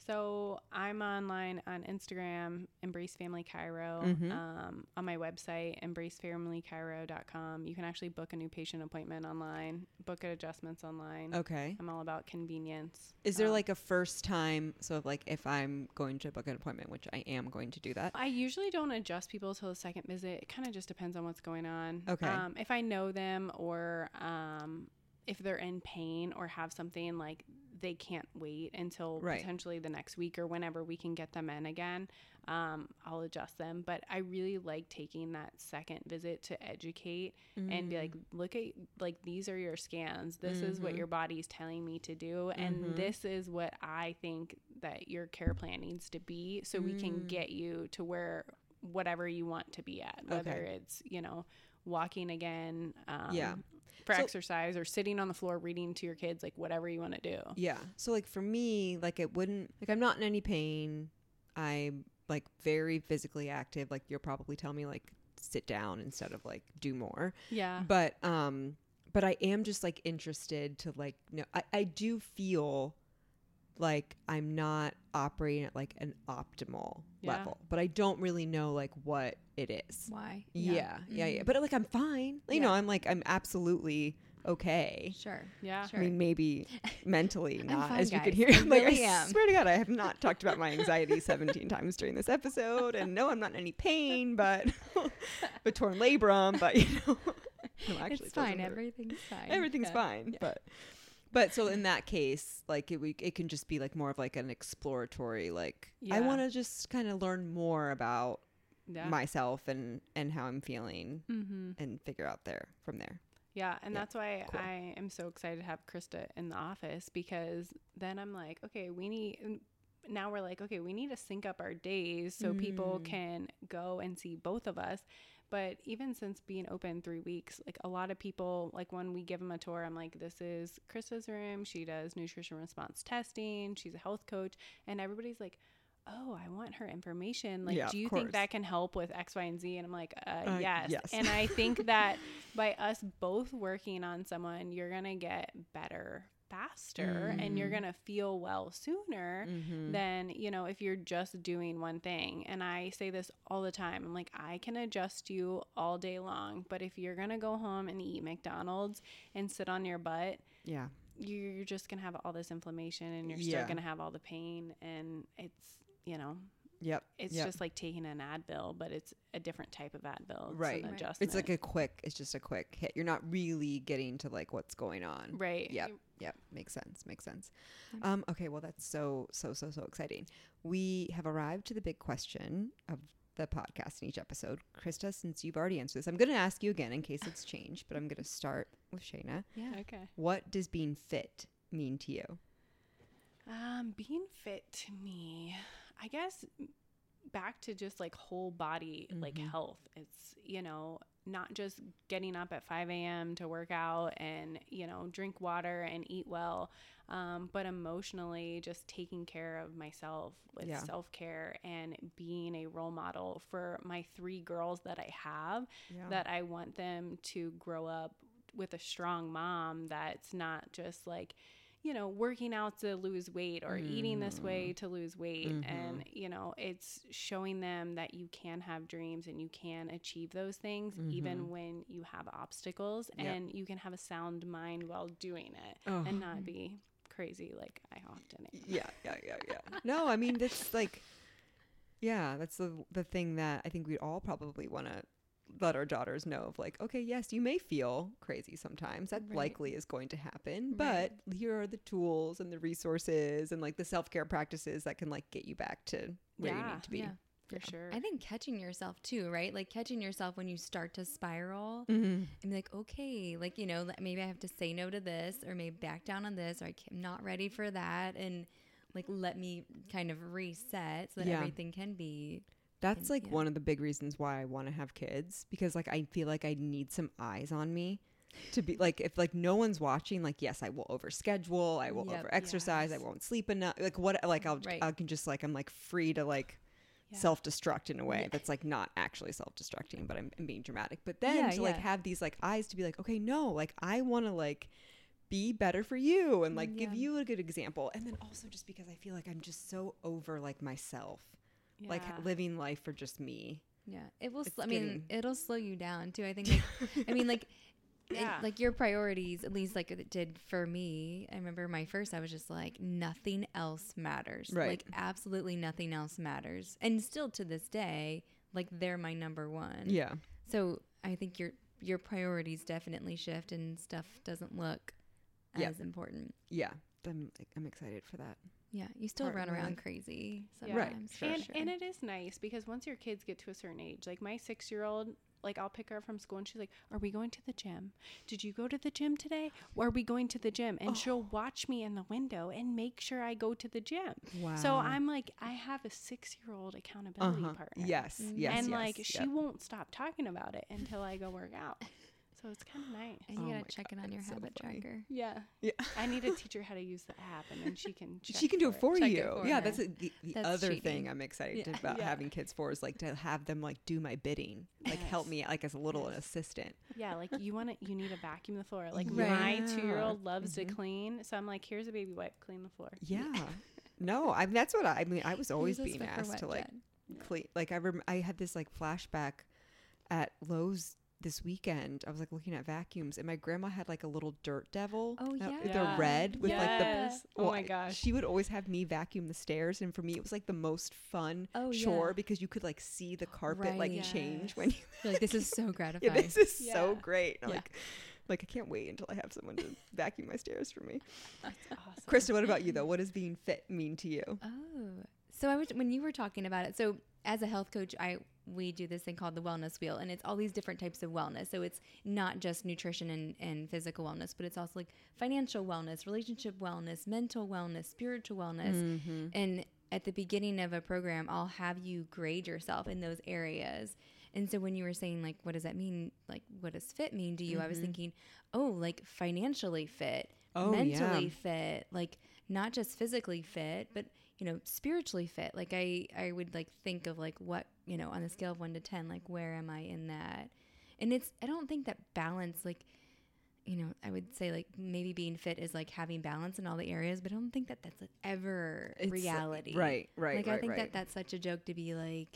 So I'm online on Instagram, Embrace Family Chiro. Mhm. Um, on my website, embracefamilychiro.com. You can actually book a new patient appointment online, book at adjustments online. Okay. I'm all about convenience. Is there Um, like a first time? So, if, like, if I'm going to book an appointment, which I am going to do that. I usually don't adjust people till the second visit. It kind of just depends on what's going on. Okay. Um, if I know them or um, if they're in pain or have something like they can't wait until Right. potentially the next week or whenever we can get them in again. Um, I'll adjust them. But I really like taking that second visit to educate and be like, Mm. look at like these are your scans. This is what Mhm. your body's telling me to do, and Mhm. this is what I think that your care plan needs to be, so we can Mm. get you to where whatever you want to be at, whether Okay. it's you know walking again, um, Yeah. For So- exercise or sitting on the floor reading to your kids, like whatever you want to do. Yeah. So like for me, like it wouldn't like I'm not in any pain. I'm like very physically active. Like you'll probably tell me like sit down instead of like do more. Yeah, But um but I am just like interested to like know I, I do feel like I'm not operating at like an optimal Yeah. level. But I don't really know like what it is. Why? Yeah. Yeah, yeah. Mhm. But like I'm fine. You know, I'm like I'm absolutely okay. Sure. yeah. Sure. I mean, maybe [laughs] mentally not, fine, as you could hear. I'm [laughs] like, I am. swear to God, I have [laughs] not talked about my anxiety 17 times during this episode, and no, I'm not in any pain, but but torn labrum, but you know, no, actually, it's it fine. Everything's fine. Everything's Yeah. fine, Yeah. but but so in that case, like it, we, it can just be like more of like an exploratory, like I want to just kind of learn more about Yeah. myself and and how I'm feeling, mm-hmm. and figure out there from there. Yeah, and Yeah, that's why cool. I am so excited to have Krista in the office because then I'm like, okay, we need. Now we're like, okay, we need to sync up our days so people Mm. can go and see both of us. But even since being open three weeks, like a lot of people, like when we give them a tour, I'm like, this is Krista's room. She does nutrition response testing. She's a health coach. And everybody's like, oh, I want her information. Like, Yeah, do you think that can help with X, Y, and Z? And I'm like, uh, Uh, yes. yes. And I think [laughs] that by us both working on someone, you're going to get better faster and you're Mhm. going to feel well sooner Mm-hmm. than, you know, if you're just doing one thing. And I say this all the time. I'm like, I can adjust you all day long, but if you're going to go home and eat McDonald's and sit on your butt, yeah. you're just going to have all this inflammation and you're still Yeah. going to have all the pain and it's, you know, Yep. it's yep. just like taking an Advil, but it's a different type of Advil. It's Right. an Right. adjustment. It's like a quick. It's just a quick hit. You're not really getting to like what's going on. right. Yep. Yep. Makes sense. Makes sense. Um. Okay. Well, that's so so so so exciting. We have arrived to the big question of the podcast in each episode. Krista, since you've already answered this, I'm going to ask you again in case it's changed. But I'm going to start with Shayna. Yeah. Okay. What does being fit mean to you? Um, being fit to me, I guess back to just like whole body like Mhm. health. It's you know not just getting up at 5 a.m. to work out and you know drink water and eat well, um, but emotionally just taking care of myself with Yeah. self care and being a role model for my three girls that I have. Yeah. that I want them to grow up with a strong mom that's not just like, you know, working out to lose weight or eating this way to lose weight. Mhm. And, you know, it's showing them that you can have dreams and you can achieve those things Mhm. even when you have obstacles Yep. and you can have a sound mind while doing it Oh. and not be crazy like I often am. yeah, yeah, yeah, yeah. No, I mean that's like, yeah, that's the the thing that I think we'd all probably want to let our daughters know of. Like, okay, yes, you may feel crazy sometimes. That Right. likely is going to happen, Right. but here are the tools and the resources and like the self care practices that can like get you back to where you need to be. yeah. For sure. I think catching yourself too, right? Like catching yourself when you start to spiral Mm-hmm. and be like, okay, like, you know, maybe I have to say no to this or maybe back down on this or I'm not ready for that. And like, let me kind of reset so that Yeah. everything can be. That's like yeah. one of the big reasons why I want to have kids because like I feel like I need some eyes on me to be like if like no one's watching like yes I will overschedule I will Yep. over exercise I won't sleep enough like what like I'll Right. I can just like I'm like free to like Yeah. self destruct in a way Yeah. that's like not actually self destructing but I'm, I'm being dramatic but then Yeah, to like yeah. have these like eyes to be like okay no like I want to like be better for you and like give you a good example and then also just because I feel like I'm just so over like myself like living life for just me Yeah. It will, sl- I mean, getting- it'll slow you down too. I think, like, I mean, like, [laughs] Yeah. like your priorities, at least like it did for me. I remember my first, I was just like, nothing else matters. Right. Like, absolutely nothing else matters. And still to this day, like, they're my number one. yeah So I think your your priorities definitely shift and stuff doesn't look Yeah. as important. Yeah. I'm I'm excited for that. Yeah, you still run around life. crazy Yeah. Right, sometimes. sure, and sure. and it is nice because once your kids get to a certain age, like my six year old, like I'll pick her up from school and she's like, "Are we going to the gym? Did you go to the gym today? Or are we going to the gym?" And she'll watch me in the window and make sure I go to the gym. Wow. So I'm like, I have a six year old accountability uh-huh. partner. Yes, yes, and yes, like she yep. won't stop talking about it until I go work out. So it's kind of nice. and Oh you my gotta check God, in on your that's so habit funny. tracker. Yeah. Yeah. I need to [laughs] teach her how to use the app and then she can check she can do it for it you. for yeah, her. that's a, the, the That's other thing. I'm excited Yeah. about Yeah. having kids for is like to have them like do my bidding, like help me like as a little Yes. assistant. Yeah, like you want to, you need to vacuum the floor. Like Right. my two year old loves Mhm. to clean, so I'm like, here's a baby wipe, clean the floor. Yeah. [laughs] no, I mean that's what I, I mean. I was always being asked to like jet. clean. Like I rem- I had this like flashback at Lowe's this weekend. I was like looking at vacuums, and my grandma had like a little dirt devil. Oh, uh, yeah. the Yeah. red with like the. Yes. Oh my gosh. She would always have me vacuum the stairs, and for me, it was like the most fun Oh, chore yeah. because you could like see the carpet like Right. change when you. You're like, this is so [laughs] yeah, gratifying. this is so great. Yeah. Like, like I can't wait until I have someone to [laughs] vacuum my stairs for me. That's awesome. Krista, what about you though? What does being fit mean to you? Oh, so I was when you were talking about it. So as a health coach, I we do this thing called the wellness wheel, and it's all these different types of wellness. So it's not just nutrition and, and physical wellness, but it's also like financial wellness, relationship wellness, mental wellness, spiritual wellness. Mm-hmm. And at the beginning of a program, I'll have you grade yourself in those areas. And so when you were saying like, what does that mean? Like, what does fit mean to you? I was thinking, oh, like financially fit, Oh, mentally yeah. fit, like not just physically fit, but you know, spiritually fit. Like I, I would like think of like what you know on a scale of one to ten, like where am I in that? And it's I don't think that balance like you know, I would say like maybe being fit is like having balance in all the areas, but I don't think that that's ever It's, like- reality. Right, right, Like right, I think right. that that's such a joke to be like,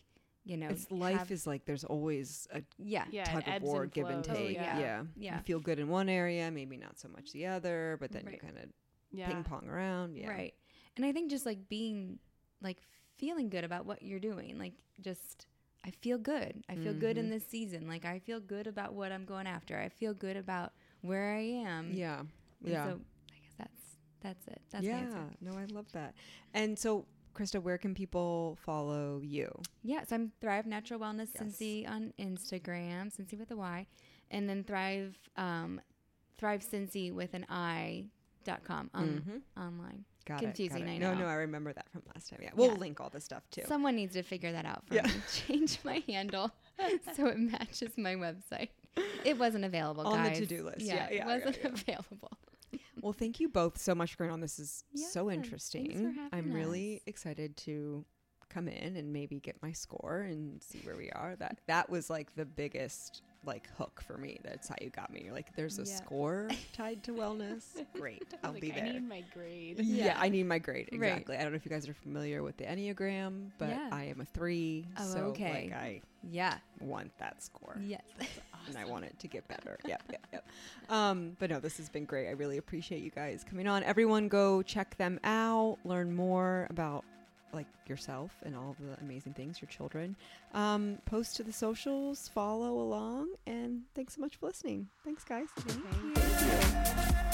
you know, it's life have- is like there's always a yeah, Yeah, tug of war, and give and flows. Oh, take. yeah. yeah. Yeah. You feel good in one area, maybe not so much the other, but then you kind of Yeah. ping pong around. Yeah. right. And I think just like being like feeling good about what you're doing, like just I feel good. I feel good Mm-hmm. in this season. Like I feel good about what I'm going after. I feel good about where I am. Yeah. And Yeah. So I guess that's that's it. That's yeah. the answer. No, I love that. And so, Krista, where can people follow you? Yeah, so I'm Thrive Natural Wellness Yes. Cincy on Instagram, Cincy with a Y, and then Thrive um, Thrive Cincy with an I dot com on, Mhm. online. Got Confusing, it. got it. I No, know. no, no, I remember that from last time. Yeah. We'll Yeah. link all the stuff too. Someone needs to figure that out for Yeah. me. [laughs] Change my handle [laughs] so it matches my website. It wasn't available, On the to-do list. Yeah, Yeah, it yeah, yeah, wasn't available. [laughs] Well, thank you both so much for going on. This is so interesting. I'm really excited to come in and maybe get my score and see where we are. That that was like the biggest like hook for me. That's how you got me. You're like, there's a Yeah. score [laughs] tied to wellness. Great, [laughs] I'll Like, be there. I need my grade. yeah. Yeah. I need my grade Right. exactly. I don't know if you guys are familiar with the enneagram, but Yeah. I am a three. Oh, so okay. like I Yeah. want that score. Yes. [laughs] and I want it to get better. yep, yep, yep. Um, but no, this has been great. I really appreciate you guys coming on. Everyone, go check them out. Learn more about like yourself and all the amazing things your children. Um, post to the socials, follow along, and thanks so much for listening. Thanks, guys. Thank you.